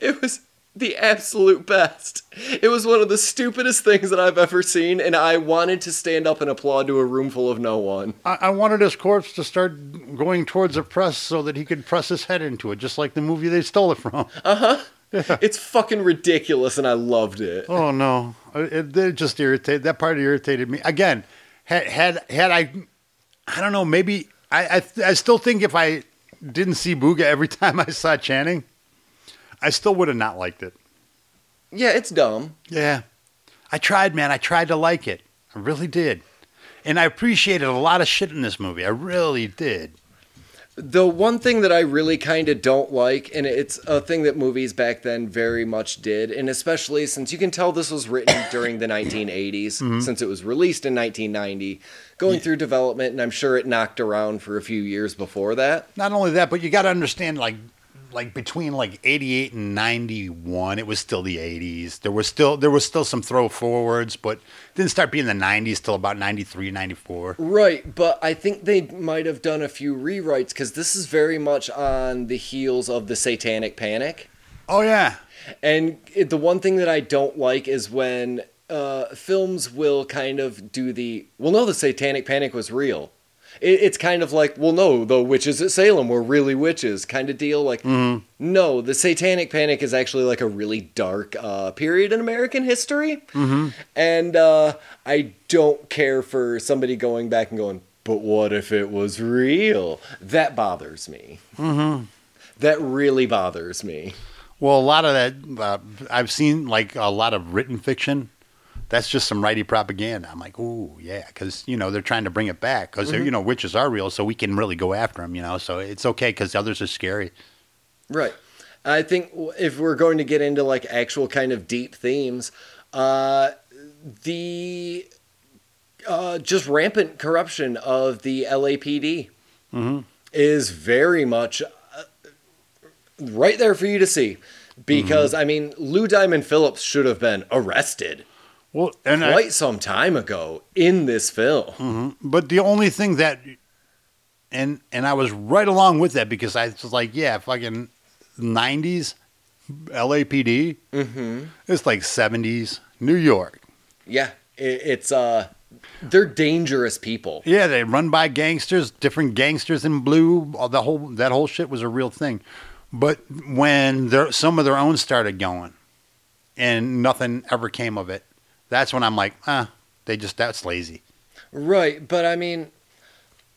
It was the absolute best. It was one of the stupidest things that I've ever seen, and I wanted to stand up and applaud to a room full of no one. I, I wanted his corpse to start going towards the press so that he could press his head into it, just like the movie they stole it from. Uh-huh. It's fucking ridiculous, and I loved it. Oh no, it, it just irritated. That part irritated me. Again, had had had I, I don't know. Maybe I I, I still think if I didn't see Booga every time I saw Channing, I still would have not liked it. Yeah, it's dumb. Yeah, I tried, man. I tried to like it. I really did, and I appreciated a lot of shit in this movie. I really did. The one thing that I really kind of don't like, and it's a thing that movies back then very much did, and especially since you can tell this was written during the 1980s, mm-hmm. since it was released in 1990, going through development, and I'm sure it knocked around for a few years before that. Not only that, but you got to understand, like like between like 88 and 91 it was still the 80s there was still there was still some throw forwards but didn't start being the 90s till about 93 94 Right, but I think they might have done a few rewrites because this is very much on the heels of the Satanic Panic. oh yeah And it, the one thing that I don't like is when uh, films will kind of do the, well, no, the Satanic Panic was real. It, it's kind of like, well, no, the witches at Salem were really witches kind of deal. Like, no, the Satanic Panic is actually like a really dark uh, period in American history. And uh, I don't care for somebody going back and going, but what if it was real? That bothers me. Mm-hmm. That really bothers me. well a lot of that uh, i've seen like a lot of written fiction that's just some righty propaganda i'm like ooh yeah because you know they're trying to bring it back because you know witches are real so we can really go after them you know so it's okay because others are scary Right. I think if we're going to get into like actual kind of deep themes, uh, the uh, just rampant corruption of the LAPD is very much uh, right there for you to see. Because I mean, Lou Diamond Phillips should have been arrested well and I, quite some time ago in this film. But the only thing that, and and I was right along with that because I was like, yeah, fucking nineties, LAPD. Mm-hmm. It's like seventies New York. Yeah, it, it's uh, they're dangerous people. Yeah, they run by gangsters, different gangsters in blue. All the whole that whole shit was a real thing. But when there, some of their own started going, and nothing ever came of it, that's when I'm like, ah, they just that's lazy. Right, but I mean,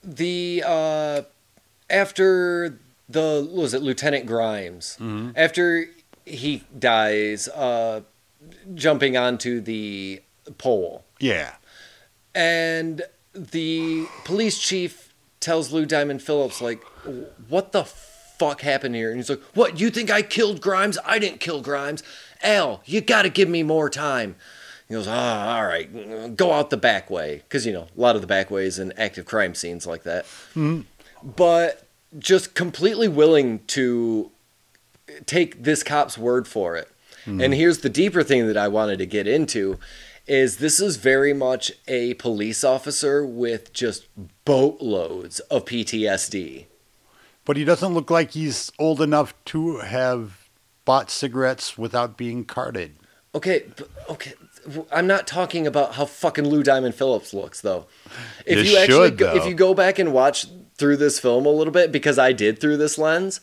the uh, after the what was it Lieutenant Grimes after he dies, uh, jumping onto the pole, Yeah. and the police chief tells Lou Diamond Phillips like, "What the fuck happened here?" And he's like, "What? You think I killed Grimes? I didn't kill Grimes. Al, you got to give me more time." He goes, "Ah, all right, go out the back way," because you know a lot of the back ways and active crime scenes like that. But just completely willing to take this cop's word for it. And here's the deeper thing that I wanted to get into is this is very much a police officer with just boatloads of PTSD. But he doesn't look like he's old enough to have bought cigarettes without being carded. Okay, but, okay. I'm not talking about how fucking Lou Diamond Phillips looks though. If You you, actually should, go, if you go back and watch through this film a little bit because I did through this lens,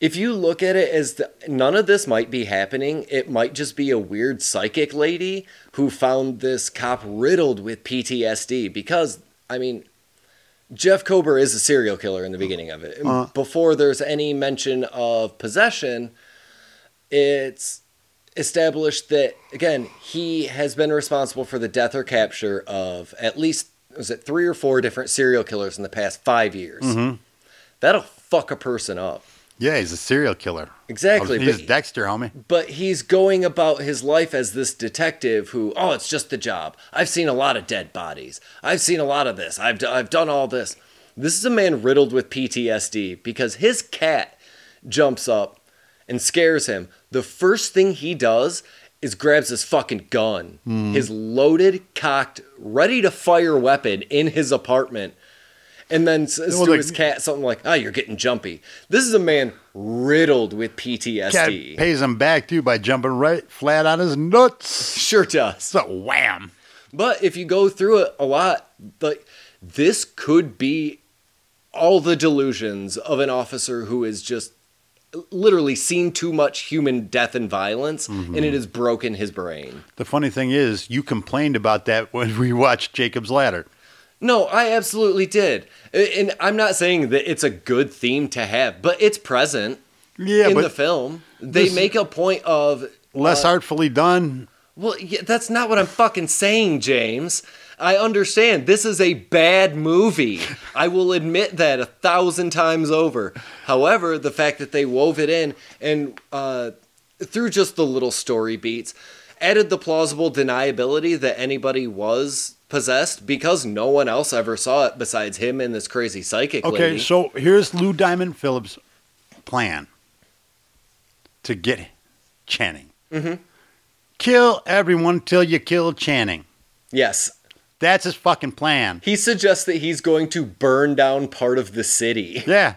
if you look at it as the, none of this might be happening, it might just be a weird psychic lady who found this cop riddled with PTSD because I mean Jeff Kober is a serial killer in the beginning of it. Uh. Before there's any mention of possession, it's established that again he has been responsible for the death or capture of at least was it three or four different serial killers in the past five years. Mm-hmm. That'll fuck a person up. Yeah, he's a serial killer. Exactly, He's but- Dexter, homie. But he's going about his life as this detective who, oh, it's just the job. I've seen a lot of dead bodies. I've seen a lot of this. I've, d- I've done all this. This is a man riddled with PTSD because his cat jumps up and scares him. The first thing he does is grabs his fucking gun, his loaded, cocked, ready to fire weapon in his apartment, and then says Well, to like- his cat something like, "Ah, you're getting jumpy." This is a man riddled with Cat PTSD. pays him back too by jumping right flat on his nuts. Sure does. So wham. But if you go through it a lot, like this could be all the delusions of an officer who is just literally seen too much human death and violence and it has broken his brain. The funny thing is, you complained about that when we watched Jacob's Ladder. No, I absolutely did. And I'm not saying that it's a good theme to have, but it's present Yeah, in the film. They make a point of less uh, artfully done. Well, yeah, that's not what I'm fucking saying, James. I understand. This is a bad movie. I will admit that a thousand times over. However, the fact that they wove it in and uh, through just the little story beats added the plausible deniability that anybody was possessed because no one else ever saw it besides him and this crazy psychic Okay, lady. so here's Lou Diamond Phillips' plan. to get Channing. Mm-hmm. Kill everyone till you kill Channing. Yes. That's his fucking plan. He suggests that he's going to burn down part of the city. Yeah.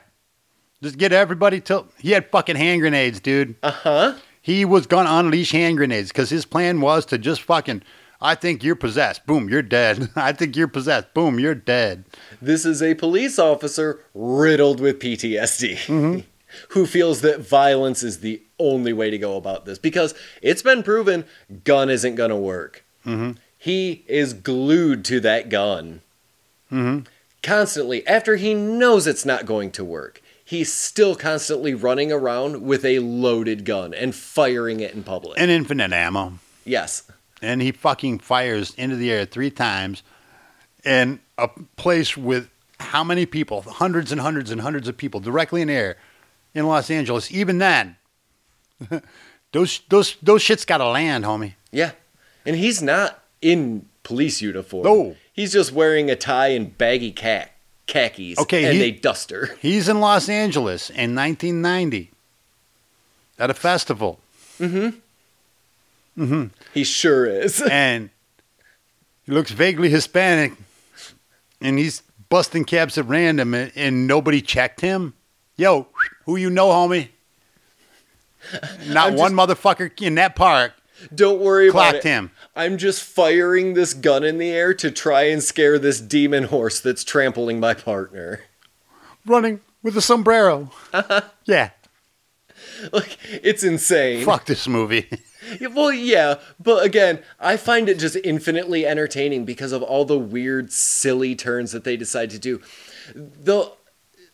Just get everybody till he had fucking hand grenades, dude. Uh huh. He was gonna unleash hand grenades because his plan was to just fucking. I think you're possessed. Boom, you're dead. I think you're possessed. Boom, you're dead. This is a police officer riddled with PTSD who feels that violence is the only way to go about this because it's been proven gun isn't going to work. He is glued to that gun Mm-hmm. constantly after he knows it's not going to work. He's still constantly running around with a loaded gun and firing it in public. And infinite ammo. yes. and he fucking fires into the air three times in a place with how many people? Hundreds and hundreds and hundreds of people directly in air in Los Angeles. Even then, those those those shits got to land, homie. Yeah. And he's not in police uniform. No. He's just wearing a tie and baggy ca- khakis Okay, and he- a duster. He's in Los Angeles in 1990 at a festival, Mm-hmm. Mm-hmm. He sure is. and he looks vaguely Hispanic, and he's busting cabs at random, and, and nobody checked him. Yo, who you know, homie? Not I'm one motherfucker in that park Don't worry about clocked it. him. I'm just firing this gun in the air to try and scare this demon horse that's trampling my partner. running with a sombrero. Uh-huh. Yeah, Like, it's insane. fuck this movie. Yeah, Well, yeah, but again, I find it just infinitely entertaining because of all the weird, silly turns that they decide to do. The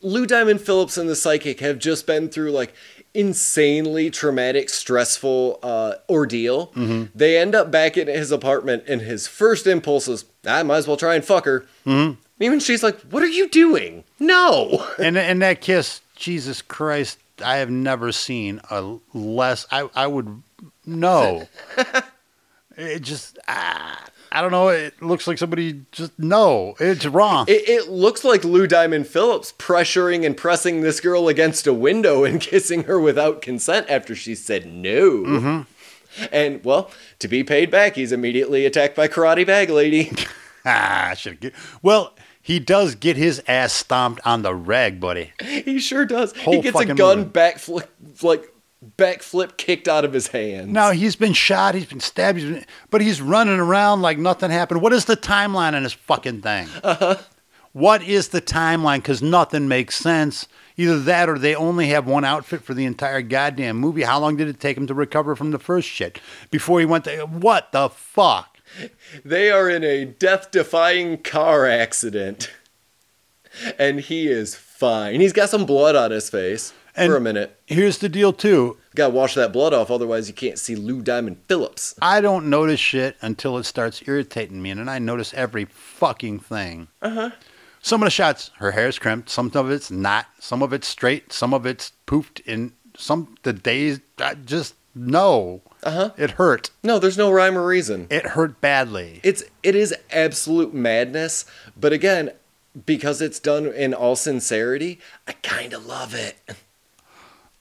Lou Diamond Phillips and the Psychic have just been through like insanely traumatic, stressful uh, ordeal. They end up back in his apartment, and his first impulse is, I might as well try and fuck her. Mm-hmm. Even she's like, "What are you doing? No." and and that kiss, Jesus Christ, I have never seen a less. I I would no. it just ah, I don't know. It looks like somebody just no. It's wrong. It, it looks like Lou Diamond Phillips pressuring and pressing this girl against a window and kissing her without consent after she said no. And, well, to be paid back, he's immediately attacked by Karate Bag Lady. ah, should get. Well, he does get his ass stomped on the reg, buddy. he sure does. he gets a gun movie. backflip, like, backflip kicked out of his hand. Now he's been shot, he's been stabbed, he's been, but he's running around like nothing happened. What is the timeline on this fucking thing? Uh-huh. What is the timeline? Because nothing makes sense. Either that or they only have one outfit for the entire goddamn movie. How long did it take him to recover from the first shit before he went to what the fuck? They are in a death defying car accident. And he is fine. He's got some blood on his face And- for a minute. Here's the deal too. Gotta wash that blood off, otherwise you can't see Lou Diamond Phillips. I don't notice shit until it starts irritating me, and then I notice every fucking thing. Uh huh. Some of the shots, her hair's crimped. Some of it's not. Some of it's straight. Some of it's poofed. In some the days, I just no. Uh Uh-huh. It hurt. No, there's no rhyme or reason. It hurt badly. It's it is absolute madness, but again, because it's done in all sincerity, I kind of love it.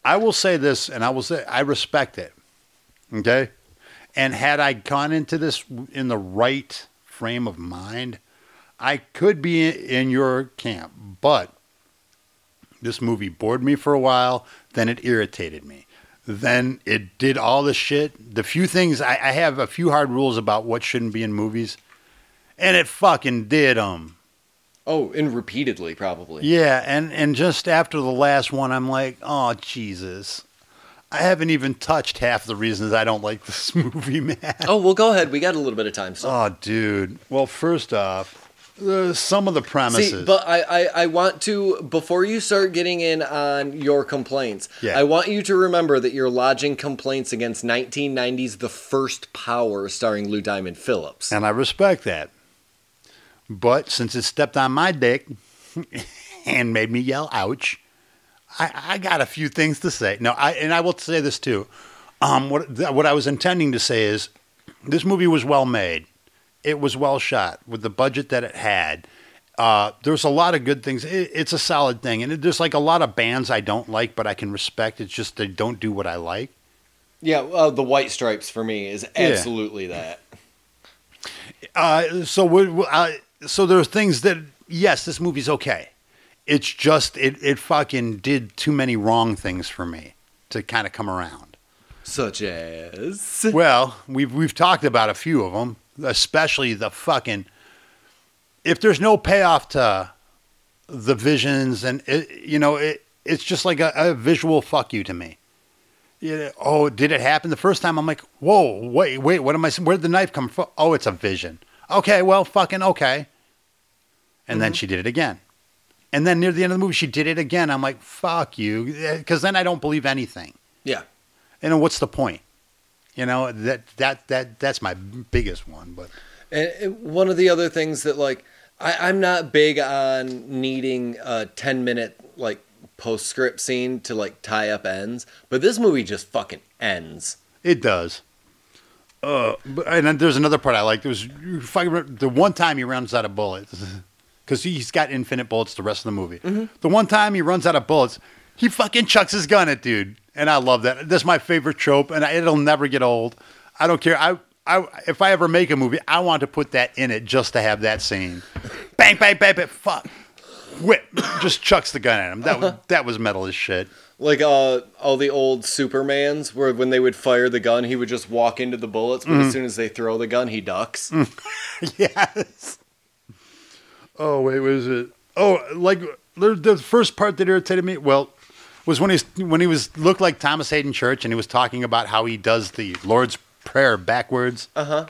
I will say this, and I will say I respect it. Okay, and had I gone into this in the right frame of mind, I could be in your camp. But this movie bored me for a while. Then it irritated me. Then it did all the shit. The few things I, I have a few hard rules about what shouldn't be in movies, and it fucking did them. Oh, and repeatedly probably. Yeah, and and just after the last one, I'm like, oh Jesus, I haven't even touched half the reasons I don't like this movie, man. Oh, well, go ahead. We got a little bit of time still. Oh, dude. Well, first off, uh, some of the premises. See, but I, I, I want to, before you start getting in on your complaints, Yeah. I want you to remember that you're lodging complaints against 1990's The First Power starring Lou Diamond Phillips. and I respect that. But since it stepped on my dick and made me yell, ouch, I, I got a few things to say. No, I and I will say this too. Um, what th- what I was intending to say is, this movie was well made. It was well shot with the budget that it had. Uh, there's a lot of good things. It, it's a solid thing, and it, there's like a lot of bands I don't like, but I can respect. It's just they don't do what I like. Yeah, uh, the white stripes for me is absolutely that. Uh, so we uh, so there are things that yes, this movie's okay. It's just it it fucking did too many wrong things for me to kind of come around. Such as. Well, we've we've talked about a few of them, especially the fucking. If there's no payoff to the visions, and it, you know, it it's just like a, a visual fuck you to me. Yeah, oh, did it happen the first time? I'm like, whoa, wait, wait, what am I? Where'd the knife come from? Oh, it's a vision. Okay, well, fucking okay. And then she did it again. And then near the end of the movie, she did it again. I'm like, fuck you, because then I don't believe anything. Yeah. And what's the point? You know that that that that's my biggest one. But And one of the other things that like I, I'm not big on needing a ten minute like postscript scene to like tie up ends, but this movie just fucking ends. it does. Uh, but, and then there's another part I like. There was the one time he runs out of bullets because he's got infinite bullets the rest of the movie. Mm-hmm. The one time he runs out of bullets, he fucking chucks his gun at dude, and I love that. That's my favorite trope, and I, it'll never get old. I don't care. I, I if I ever make a movie, I want to put that in it just to have that scene. bang, bang, bang, bang, fuck. Whip, just chucks the gun at him. That was that was metal as shit. Like uh, all the old Supermans, where when they would fire the gun, he would just walk into the bullets, but as mm. soon as they throw the gun, he ducks. Mm. yes. Oh wait, was it? Oh, like the, the first part that irritated me. Well, was when he's when he was looked like Thomas Haden Church, and he was talking about how he does the Lord's Prayer backwards. Uh huh.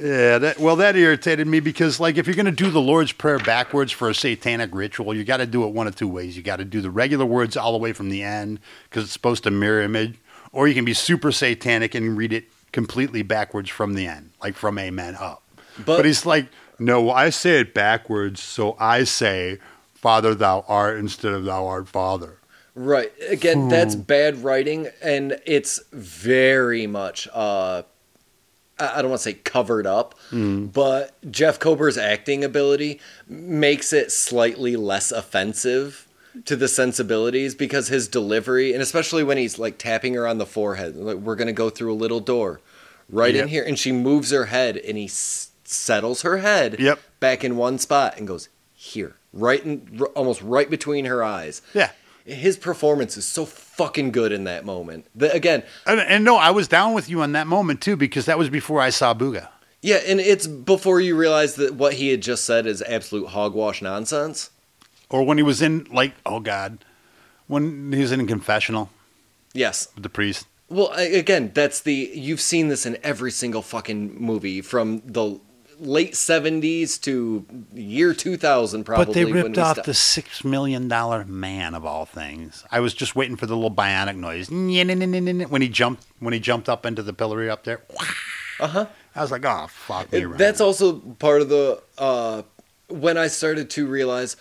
Yeah, that well, that irritated me because like if you're gonna do the Lord's Prayer backwards for a satanic ritual, you got to do it one of two ways. You got to do the regular words all the way from the end because it's supposed to mirror image, or you can be super satanic and read it completely backwards from the end, like from Amen up. But, But- he's like, no, I say it backwards, so I say, Father, thou art instead of thou art Father. Right. Again, that's bad writing, and it's very much. Uh, I I don't want to say covered up, but Jeff Kober's acting ability makes it slightly less offensive to the sensibilities because his delivery, and especially when he's like tapping her on the forehead, like we're gonna go through a little door, right Yep. in here, and she moves her head, and he s- settles her head Yep. back in one spot and goes here, right in, r- almost right between her eyes Yeah. his performance is so fucking good in that moment. The, again, And, and no, I was down with you on that moment too because that was before I saw Booga. yeah, and it's before you realize that what he had just said is absolute hogwash nonsense. Or when he was in, like, oh God, when he was in confessional Yes. the priest. Well, again, that's the you've seen this in every single fucking movie from the late 70s to year 2000 probably But they when ripped off sto- the six million dollar man of all things. I was just waiting for the little bionic noise when he jumped when he jumped up into the pillory up there. Uh-huh. I was like, oh fuck me. It- that's also part of the uh when I started to realize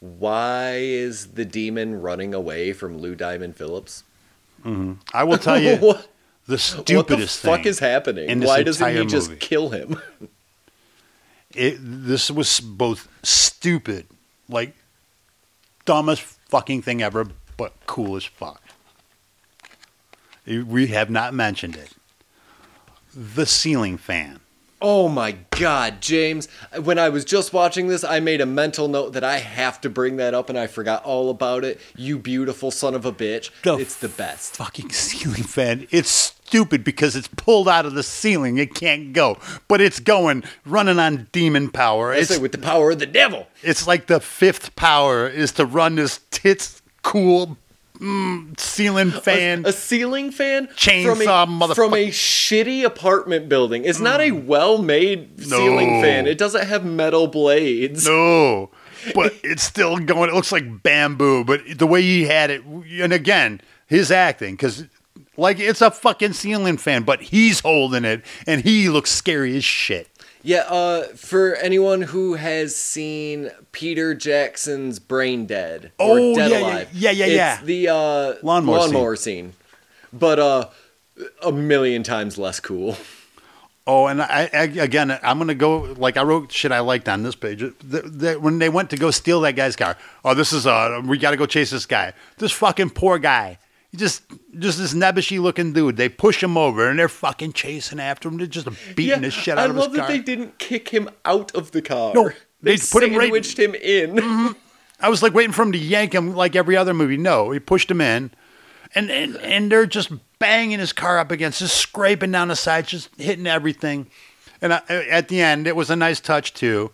why is the demon running away from Lou Diamond Phillips? I will tell you what, the what stupidest the fuck thing is happening? Why doesn't he entire just kill him? it, this was both stupid, like dumbest fucking thing ever, but cool as fuck. We have not mentioned it. The ceiling fan. Oh my god, James. When I was just watching this, I made a mental note that I have to bring that up and I forgot all about it. You beautiful son of a bitch. The it's the best. Fucking ceiling fan. It's stupid because it's pulled out of the ceiling. It can't go, but it's going, running on demon power. I It's, say with the power of the devil. it's like the fifth power is to run this tits cool mm, ceiling fan. A, a ceiling fan Chainsaw from a, from a shitty apartment building. It's not a well-made ceiling No. fan. It doesn't have metal blades. No, but it's still going. It looks like bamboo, but the way he had it, and again, his acting, because like it's a fucking ceiling fan, but he's holding it, and he looks scary as shit. Yeah, uh, for anyone who has seen Peter Jackson's Brain Dead or Oh, Dead yeah, yeah, Alive, yeah, yeah, it's yeah. the uh, Lawnmower lawnmower scene. but uh, a million times less cool. Oh, and I, I again, I'm gonna go like I wrote shit I liked on this page. The, the, when they went to go steal that guy's car, oh, this is uh, we got to go chase this guy. This fucking poor guy. Just just this nebbishy looking dude. They push him over and they're fucking chasing after him. They're just beating the shit out I of his car. I love that they didn't kick him out of the car. No, they, they put him right- sandwiched him in. I was like waiting for him to yank him like every other movie. No, he pushed him in, and and, and they're just banging his car up against, just scraping down the sides, just hitting everything. And I, at the end, it was a nice touch too.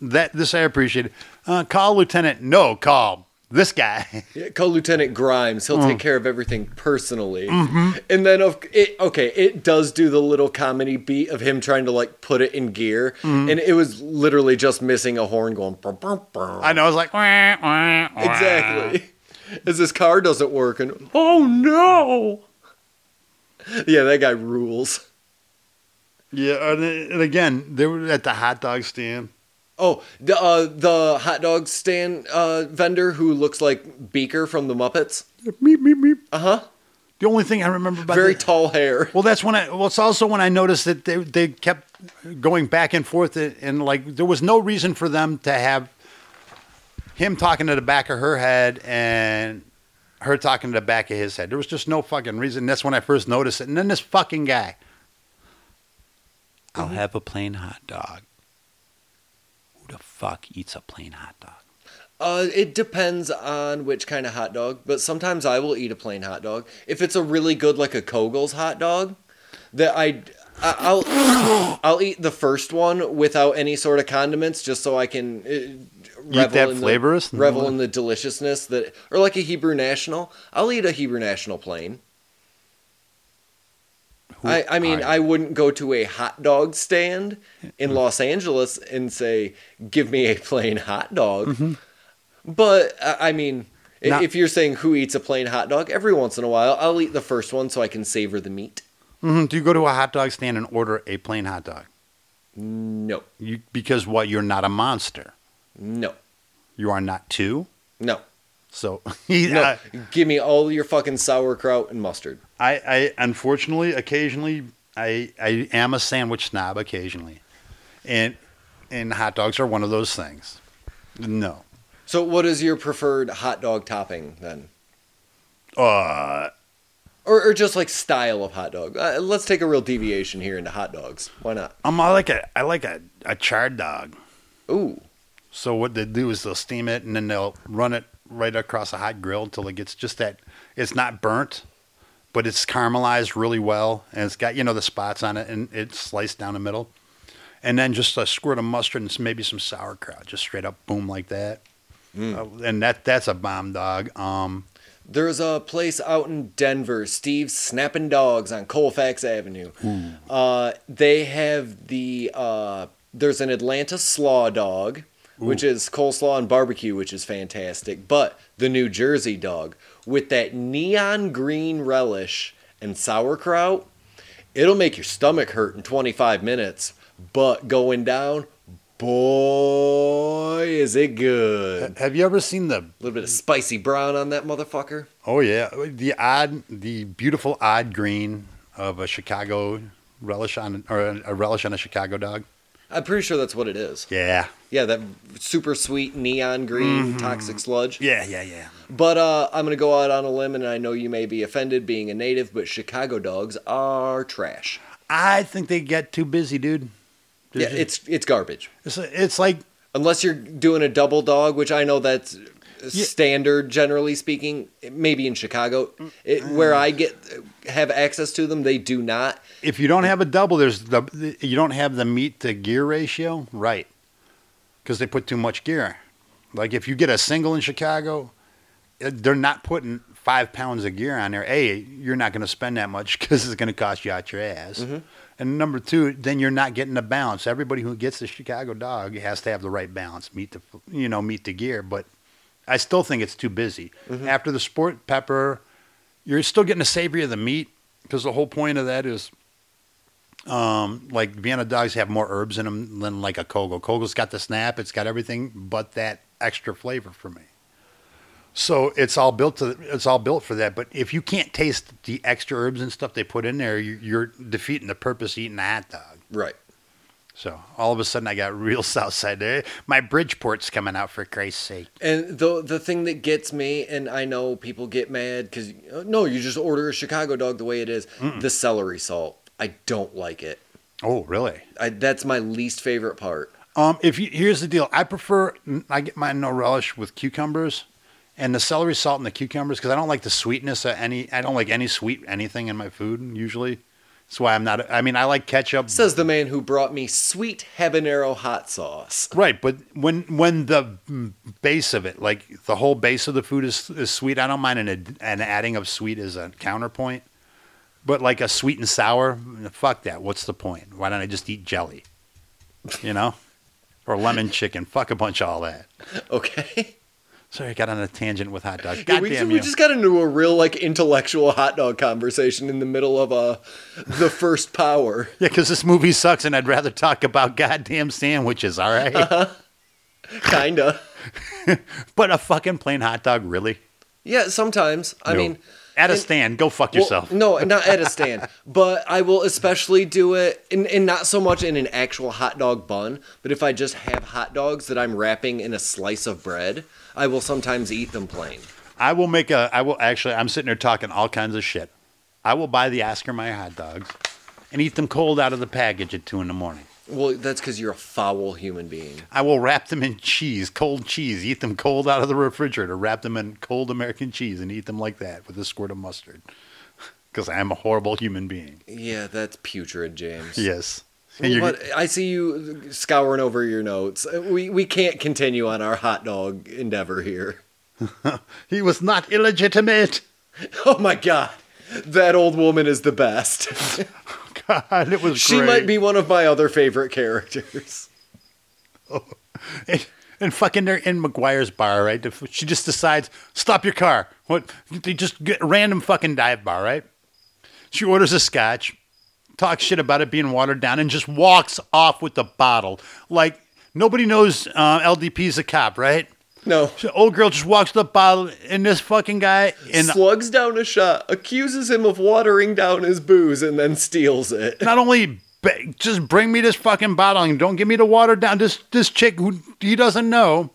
That this I appreciated. Uh, call Lieutenant. No, call this guy. Yeah, call Lieutenant Grimes. He'll Mm. take care of everything personally. Mm-hmm. And then, it, okay, it does do the little comedy beat of him trying to like put it in gear, Mm-hmm. and it was literally just missing a horn going. "Brr, brr, brr." I know. I was like, "Wah, wah, wah." Exactly. As this car doesn't work, and oh no! Yeah, that guy rules. Yeah, and, and again, they were at the hot dog stand. Oh, the uh, the hot dog stand uh, vendor who looks like Beaker from the Muppets. Meep, meep, meep. Uh huh. The only thing I remember about Very the- tall hair. Well, that's when I. Well, it's also when I noticed that they they kept going back and forth, and, and like there was no reason for them to have him talking to the back of her head and her talking to the back of his head. There was just no fucking reason. That's when I first noticed it. And then this fucking guy. I'll have a plain hot dog. Fuck eats a plain hot dog? Uh, it depends on which kind of hot dog, but sometimes I will eat a plain hot dog. If it's a really good, like a Koegel's hot dog, that I, I I'll I'll eat the first one without any sort of condiments, just so I can uh, revel in flavorous? the, revel in the deliciousness that, or like a Hebrew National. I'll eat a Hebrew National plain. I, I mean, I wouldn't go to a hot dog stand in Los Angeles and say, "Give me a plain hot dog." But uh, I mean, Now- if you're saying who eats a plain hot dog, every once in a while, I'll eat the first one so I can savor the meat. Mhm. Do you go to a hot dog stand and order a plain hot dog? No, You, because what? You're not a monster. no, You are not two. no, So no. I, Give me all your fucking sauerkraut and mustard. I, I unfortunately occasionally I I am a sandwich snob occasionally, and and hot dogs are one of those things. No, So, what is your preferred hot dog topping then? uh, Or, or just like style of hot dog? Uh, let's take a real deviation here into hot dogs. Why not? I'm I like a I like a, a charred dog. Ooh, So what they do is they'll steam it and then they'll run it right across a hot grill until it gets just that it's not burnt, but it's caramelized really well and it's got you know the spots on it and it's sliced down the middle, and then just a squirt of mustard and maybe some sauerkraut, just straight up boom like that, Uh, and that that's a bomb dog. Um, There's a place out in Denver, Steve's Snapping Dogs on Colfax Avenue. Uh, they have the uh, there's an Atlanta Slaw Dog, which is coleslaw and barbecue, which is fantastic. But the New Jersey Dog with that neon green relish and sauerkraut, it'll make your stomach hurt in 25 minutes. But going down, boy, is it good. have you ever seen the little bit of spicy brown on that motherfucker. Oh yeah, the odd, the beautiful odd green of a Chicago relish on, or a relish on a Chicago dog. I'm pretty sure that's what it is. Yeah, Yeah, that super sweet neon green toxic sludge. yeah, yeah, yeah. But uh, I'm gonna go out on a limb, and I know you may be offended being a native, but Chicago dogs are trash. I think they get too busy, dude. Yeah, it's it's garbage. it's, it's like Unless you're doing a double dog, which I know that's standard generally speaking. Maybe in Chicago, it, where I get have access to them, they do not. if you don't have a double, there's the, you don't have the meat to gear ratio, right? Because they put too much gear. Like if you get a single in Chicago, uh, they're not putting five pounds of gear on there. A, you're not going to spend that much because it's going to cost you out your ass. And number two, then you're not getting the balance. Everybody who gets the Chicago dog has to have the right balance, meet the you know meet the gear. But I still think it's too busy. After the sport pepper, you're still getting the savory of the meat because the whole point of that is um, like Vienna dogs have more herbs in them than like a Koegel. Koegel's got the snap, it's got everything but that extra flavor for me. So it's all built to it's all built for that. But if you can't taste the extra herbs and stuff they put in there, you, you're defeating the purpose of eating a hot dog. Right. So all of a sudden, I got real south side there. My Bridgeport's coming out for Christ's sake. And the the thing that gets me, and I know people get mad because no, you just order a Chicago dog the way it is. The celery salt, I don't like it. Oh, really? I, that's my least favorite part. Um, if you, here's the deal, I prefer I get my no relish with cucumbers, and the celery salt and the cucumbers because I don't like the sweetness of any. I don't like any sweet anything in my food usually. That's why I'm not. I mean, I like ketchup. Says the man who brought me sweet habanero hot sauce. Right, but when when the base of it, like the whole base of the food is, is sweet, I don't mind an an adding of sweet as a counterpoint. But like a sweet and sour, fuck that. What's the point? Why don't I just eat jelly? You know, or lemon chicken. Fuck a bunch of all that. Okay. Sorry, I got on a tangent with hot dogs. Yeah, God we, damn we you! just got into a real like intellectual hot dog conversation in the middle of uh, the first power. Yeah, because this movie sucks, and I'd rather talk about goddamn sandwiches. All right, Kinda. but a fucking plain hot dog, really? Yeah, sometimes. I No. mean, at a and- stand, go fuck Well, yourself. no, not at a stand. but I will especially do it, and, and not so much in an actual hot dog bun, but if I just have hot dogs that I'm wrapping in a slice of bread, I will sometimes eat them plain. I will make a. I will actually. I'm sitting there talking all kinds of shit. I will buy the Oscar Mayer hot dogs and eat them cold out of the package at two in the morning. Well, that's because you're a foul human being. I will wrap them in cheese, cold cheese, eat them cold out of the refrigerator, wrap them in cold American cheese, and eat them like that with a squirt of mustard. Because I am a horrible human being. Yeah, that's putrid, James. Yes. I see you scouring over your notes. Uh, we we can't continue on our hot dog endeavor here. he was not illegitimate. Oh my god, that old woman is the best. God, it was she great. might be one of my other favorite characters. And, and fucking they're in McGuire's bar, right? She just decides, stop your car. What? They just get a random fucking dive bar, right? She orders a scotch, talks shit about it being watered down, and just walks off with the bottle. Like nobody knows uh, LDP's a cop, right? No. So old girl just walks the bottle, and this fucking guy, and slugs down a shot, accuses him of watering down his booze, and then steals it. not only ba- just bring me this fucking bottle and don't give me the water down. This this chick who he doesn't know.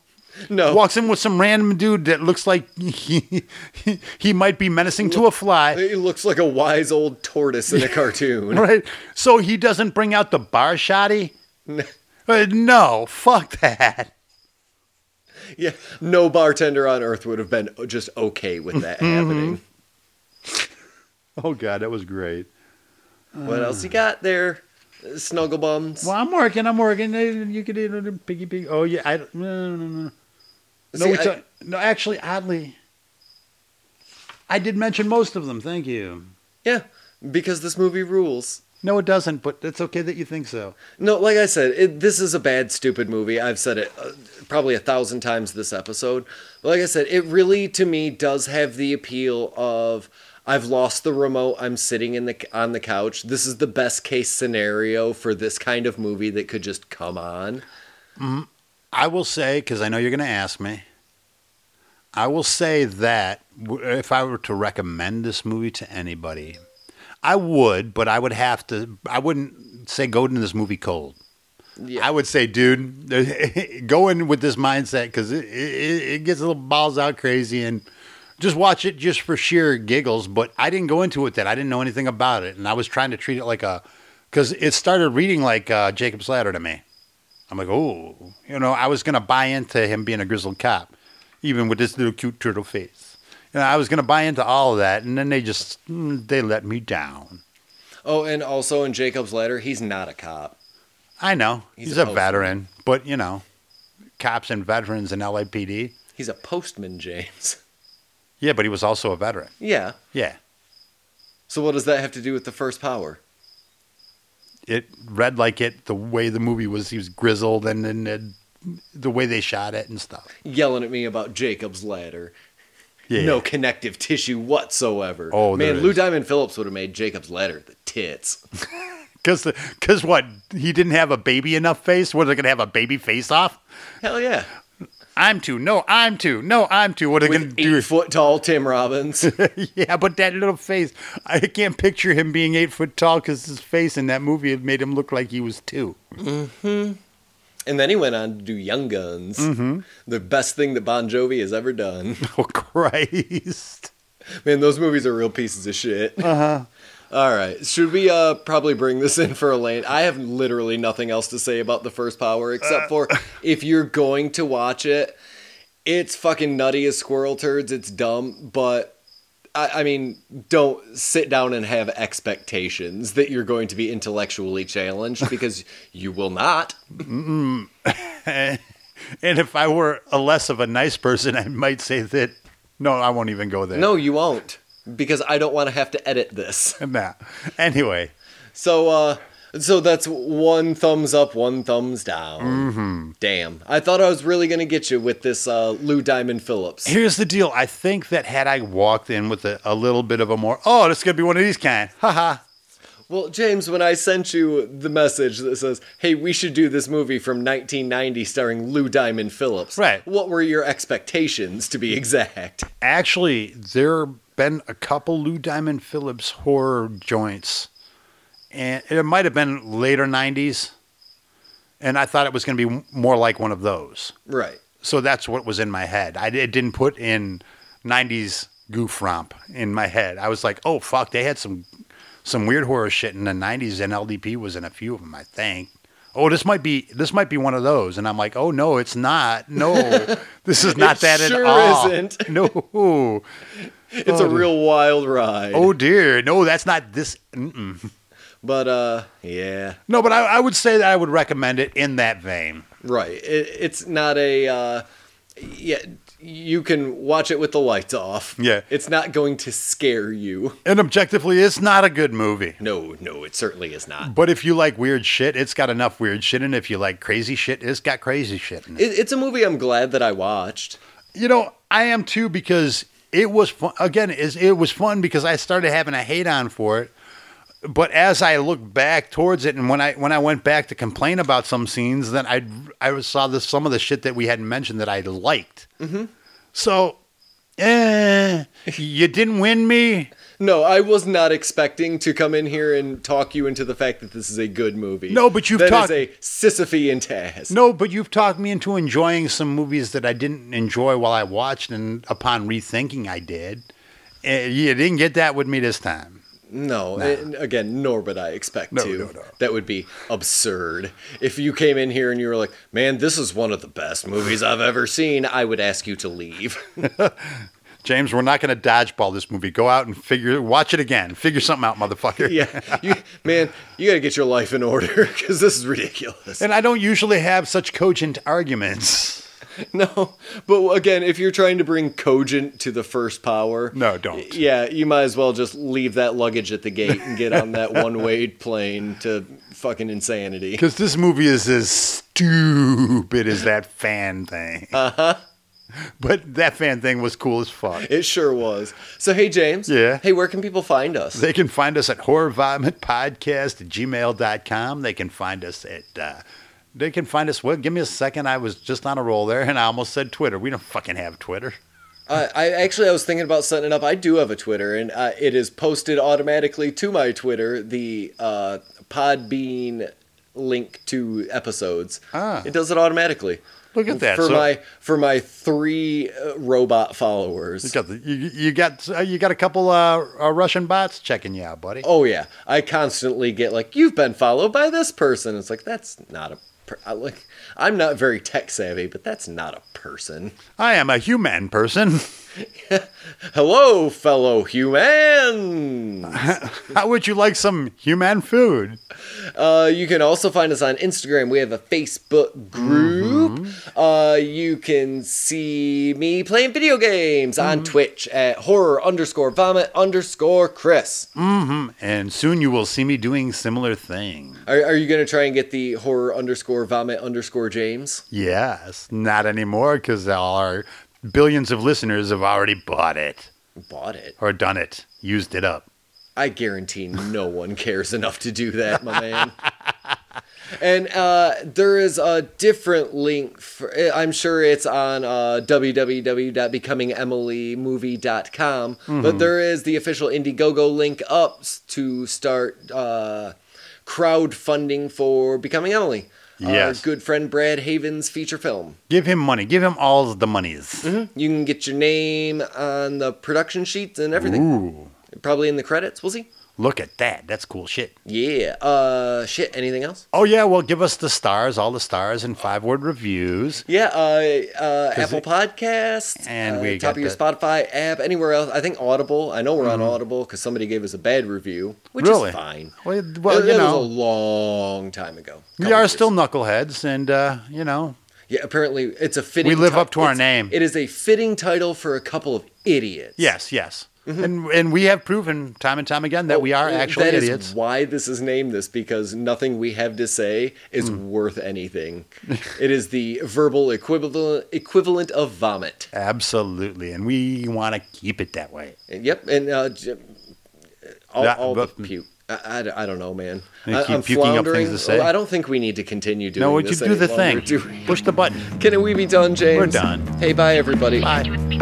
No. walks in with some random dude that looks like he, he, he might be menacing to a fly. He looks like a wise old tortoise in a cartoon. Right? So he doesn't bring out the bar shoddy? Uh, no, fuck that. Yeah, no bartender on earth would have been just okay with that Mm-hmm. happening. Oh, God, that was great. What else you got there, snuggle bums? Well, I'm working, I'm working. You could eat a piggy pig. Oh, yeah. I don't, no, no, no. No, See, we I- ta- no, actually, oddly, I did mention most of them. Thank you. Yeah, because this movie rules. No, it doesn't, but it's okay that you think so. No, like I said, it, this is a bad, stupid movie. I've said it uh, probably a thousand times this episode. But like I said, it really, to me, does have the appeal of I've lost the remote. I'm sitting in the on the couch. This is the best case scenario for this kind of movie that could just come on. I will say, because I know you're going to ask me, I will say that if I were to recommend this movie to anybody, I would, but I would have to, I wouldn't say go into this movie cold. Yeah. I would say, dude, go in with this mindset because it, it, it gets a little balls out crazy and just watch it just for sheer giggles. But I didn't go into it that I didn't know anything about it. And I was trying to treat it like a, because it started reading like uh, Jacob's Ladder to me. I'm like, oh, you know, I was going to buy into him being a grizzled cop, even with this little cute turtle face. You know, I was going to buy into all of that. And then they just, mm, they let me down. Oh, and also in Jacob's Ladder, he's not a cop. I know. He's He's, a a, veteran, but, you know, cops and veterans in LAPD. He's a postman, James. Yeah, but he was also a veteran. Yeah. Yeah. So what does that have to do with the first power? It read like it the way the movie was. He was grizzled and then the way they shot it and stuff. Yelling at me about Jacob's Ladder. Yeah. No connective tissue whatsoever. Oh, man, Lou is. Diamond Phillips would have made Jacob's Ladder the tits. Because because what? He didn't have a baby enough face? What, are they going to have a baby face off? Hell yeah. I'm two. No, I'm two. No, I'm two. What are they going to do? eight foot tall Tim Robbins. yeah, but that little face. I can't picture him being eight foot tall because his face in that movie had made him look like he was two. Mm-hmm. And then he went on to do Young Guns, Mm-hmm. the best thing that Bon Jovi has ever done. Oh Christ! Man, those movies are real pieces of shit. Uh huh. All right, should we uh probably bring this in for a lane? I have literally nothing else to say about the first Power except for if you're going to watch it, it's fucking nutty as squirrel turds. It's dumb, but I, I mean, don't sit down and have expectations that you're going to be intellectually challenged because you will not. And if I were a less of a nice person, I might say that. No, I won't even go there. No, you won't because I don't want to have to edit this. Nah. Anyway, So, uh, so that's one thumbs up, one thumbs down. Mm-hmm. Damn, I thought I was really gonna get you with this uh, Lou Diamond Phillips. here's the deal. I think that had I walked in with a, a little bit of a more, oh, this is gonna be one of these kind. Haha. Well, James, when I sent you the message that says, "Hey, we should do this movie from 1990 starring Lou Diamond Phillips," Right. What were your expectations, to be exact? Actually, there been a couple Lou Diamond Phillips horror joints, and it might have been later '90s, and I thought it was going to be more like one of those. Right. So that's what was in my head. I it didn't put in '90s goof romp in my head. I was like, oh fuck, they had some some weird horror shit in the '90s, and LDP was in a few of them, I think. Oh, this might be this might be one of those, and I'm like, oh no, it's not. No, this is not that sure at all. isn't. No. It's a oh, real wild ride. Oh dear, no, that's not this. Mm-mm. But uh, yeah, No, but I, I would say that I would recommend it in that vein. right. It, it's not a uh, yeah. You can watch it with the lights off. Yeah. It's not going to scare you. And objectively, it's not a good movie. No, no, it certainly is not. But if you like weird shit, it's got enough weird shit in it. If you like crazy shit, it's got crazy shit in it. It, it's a movie I'm glad that I watched. You know, I am too because it was fun. Again, is it was fun because I started having a hate on for it. But as I look back towards it, and when I when I went back to complain about some scenes, then I I saw this some of the shit that we hadn't mentioned that I liked. Mm-hmm. So, eh, you didn't win me. No, I was not expecting to come in here and talk you into the fact that this is a good movie. No, but you've That is talked- a Sisyphean task. No, but you've talked me into enjoying some movies that I didn't enjoy while I watched, and upon rethinking, I did. Eh, You didn't get that with me this time. No, and again, nor would I expect No, to. no, no. That would be absurd. If you came in here and you were like, "Man, this is one of the best movies I've ever seen," I would ask you to leave. James, we're not going to dodgeball this movie. Go out and figure, watch it again. Figure something out, motherfucker. yeah, you, man, you got to get your life in order because this is ridiculous. And I don't usually have such cogent arguments. No, but again, if you're trying to bring cogent to the first power, No, don't. Yeah, you might as well just leave that luggage at the gate and get on that one-way plane to fucking insanity. Because this movie is as stupid as that fan thing. Uh huh. But that fan thing was cool as fuck. It sure was. So, hey, James. Yeah? Hey, where can people find us? They can find us at horrorvomitpodcast at gmail.com. They can find us at, uh, they can find us, well, give me a second. I was just on a roll there and I almost said Twitter. We don't fucking have Twitter. I, I actually I was thinking about setting it up. I do have a Twitter, and uh, it is posted automatically to my Twitter. The uh, Podbean link to episodes. Ah. It does it automatically. Look at that. For So- my for my three uh, robot followers. You got, the, you, you got, uh, you got a couple uh, uh, Russian bots checking you out, buddy. Oh yeah, I constantly get like, "You've been followed by this person." It's like that's not a. Per- I, like, I'm not very tech savvy, but that's not a person. I am a human person. Hello, fellow human. How would you like some human food? Uh, you can also find us on Instagram. We have a Facebook group. Uh, you can see me playing video games on Twitch at horror underscore vomit underscore Chris. Mm-hmm. And soon you will see me doing similar thing. Are, are you going to try and get the horror underscore vomit underscore James? Yes, not anymore because all our billions of listeners have already bought it Bought it. or done it, used it up. I guarantee no one cares enough to do that, my man. And uh, there is a different link. For, I'm sure it's on uh, www.becomingemily.movie.com. But there is the official Indiegogo link up to start uh, crowdfunding for Becoming Emily. Our good friend Brad Haven's feature film. Give him money. Give him all the monies. You can get your name on the production sheets and everything. Ooh, Probably in the credits. We'll see. Look at that. That's cool shit. Yeah. Uh, shit. Anything else? Oh yeah, well, give us the stars, all the stars, and five word reviews. Yeah. Uh, uh, Apple it- Podcasts. And uh, we top got of your the- Mm-hmm. Spotify app. Anywhere else. I think Audible. I know we're on Audible because somebody gave us a bad review, which Really? is fine. Well, well, It- you it know. was a long time ago. We are years. still knuckleheads, and uh, you know, Yeah, apparently it's a fitting. We live ti- up to our name. It is a fitting title for a couple of idiots. yes, yes, Mm-hmm. and and we have proven time and time again that we are actually That is idiots. why this is named this because nothing we have to say is Mm. worth anything. it is the verbal equivalent equivalent of vomit. Absolutely, and we want to keep it that way. And Yep, and uh, all, That- all the puke. I, I, I don't know, man. I, keep I'm puking up things floundering. to say? Well, I don't think we need to continue doing this. No, would you this do the thing? do? Push the button. Can we be done, James? We're done. Hey, bye, everybody. Bye. It would be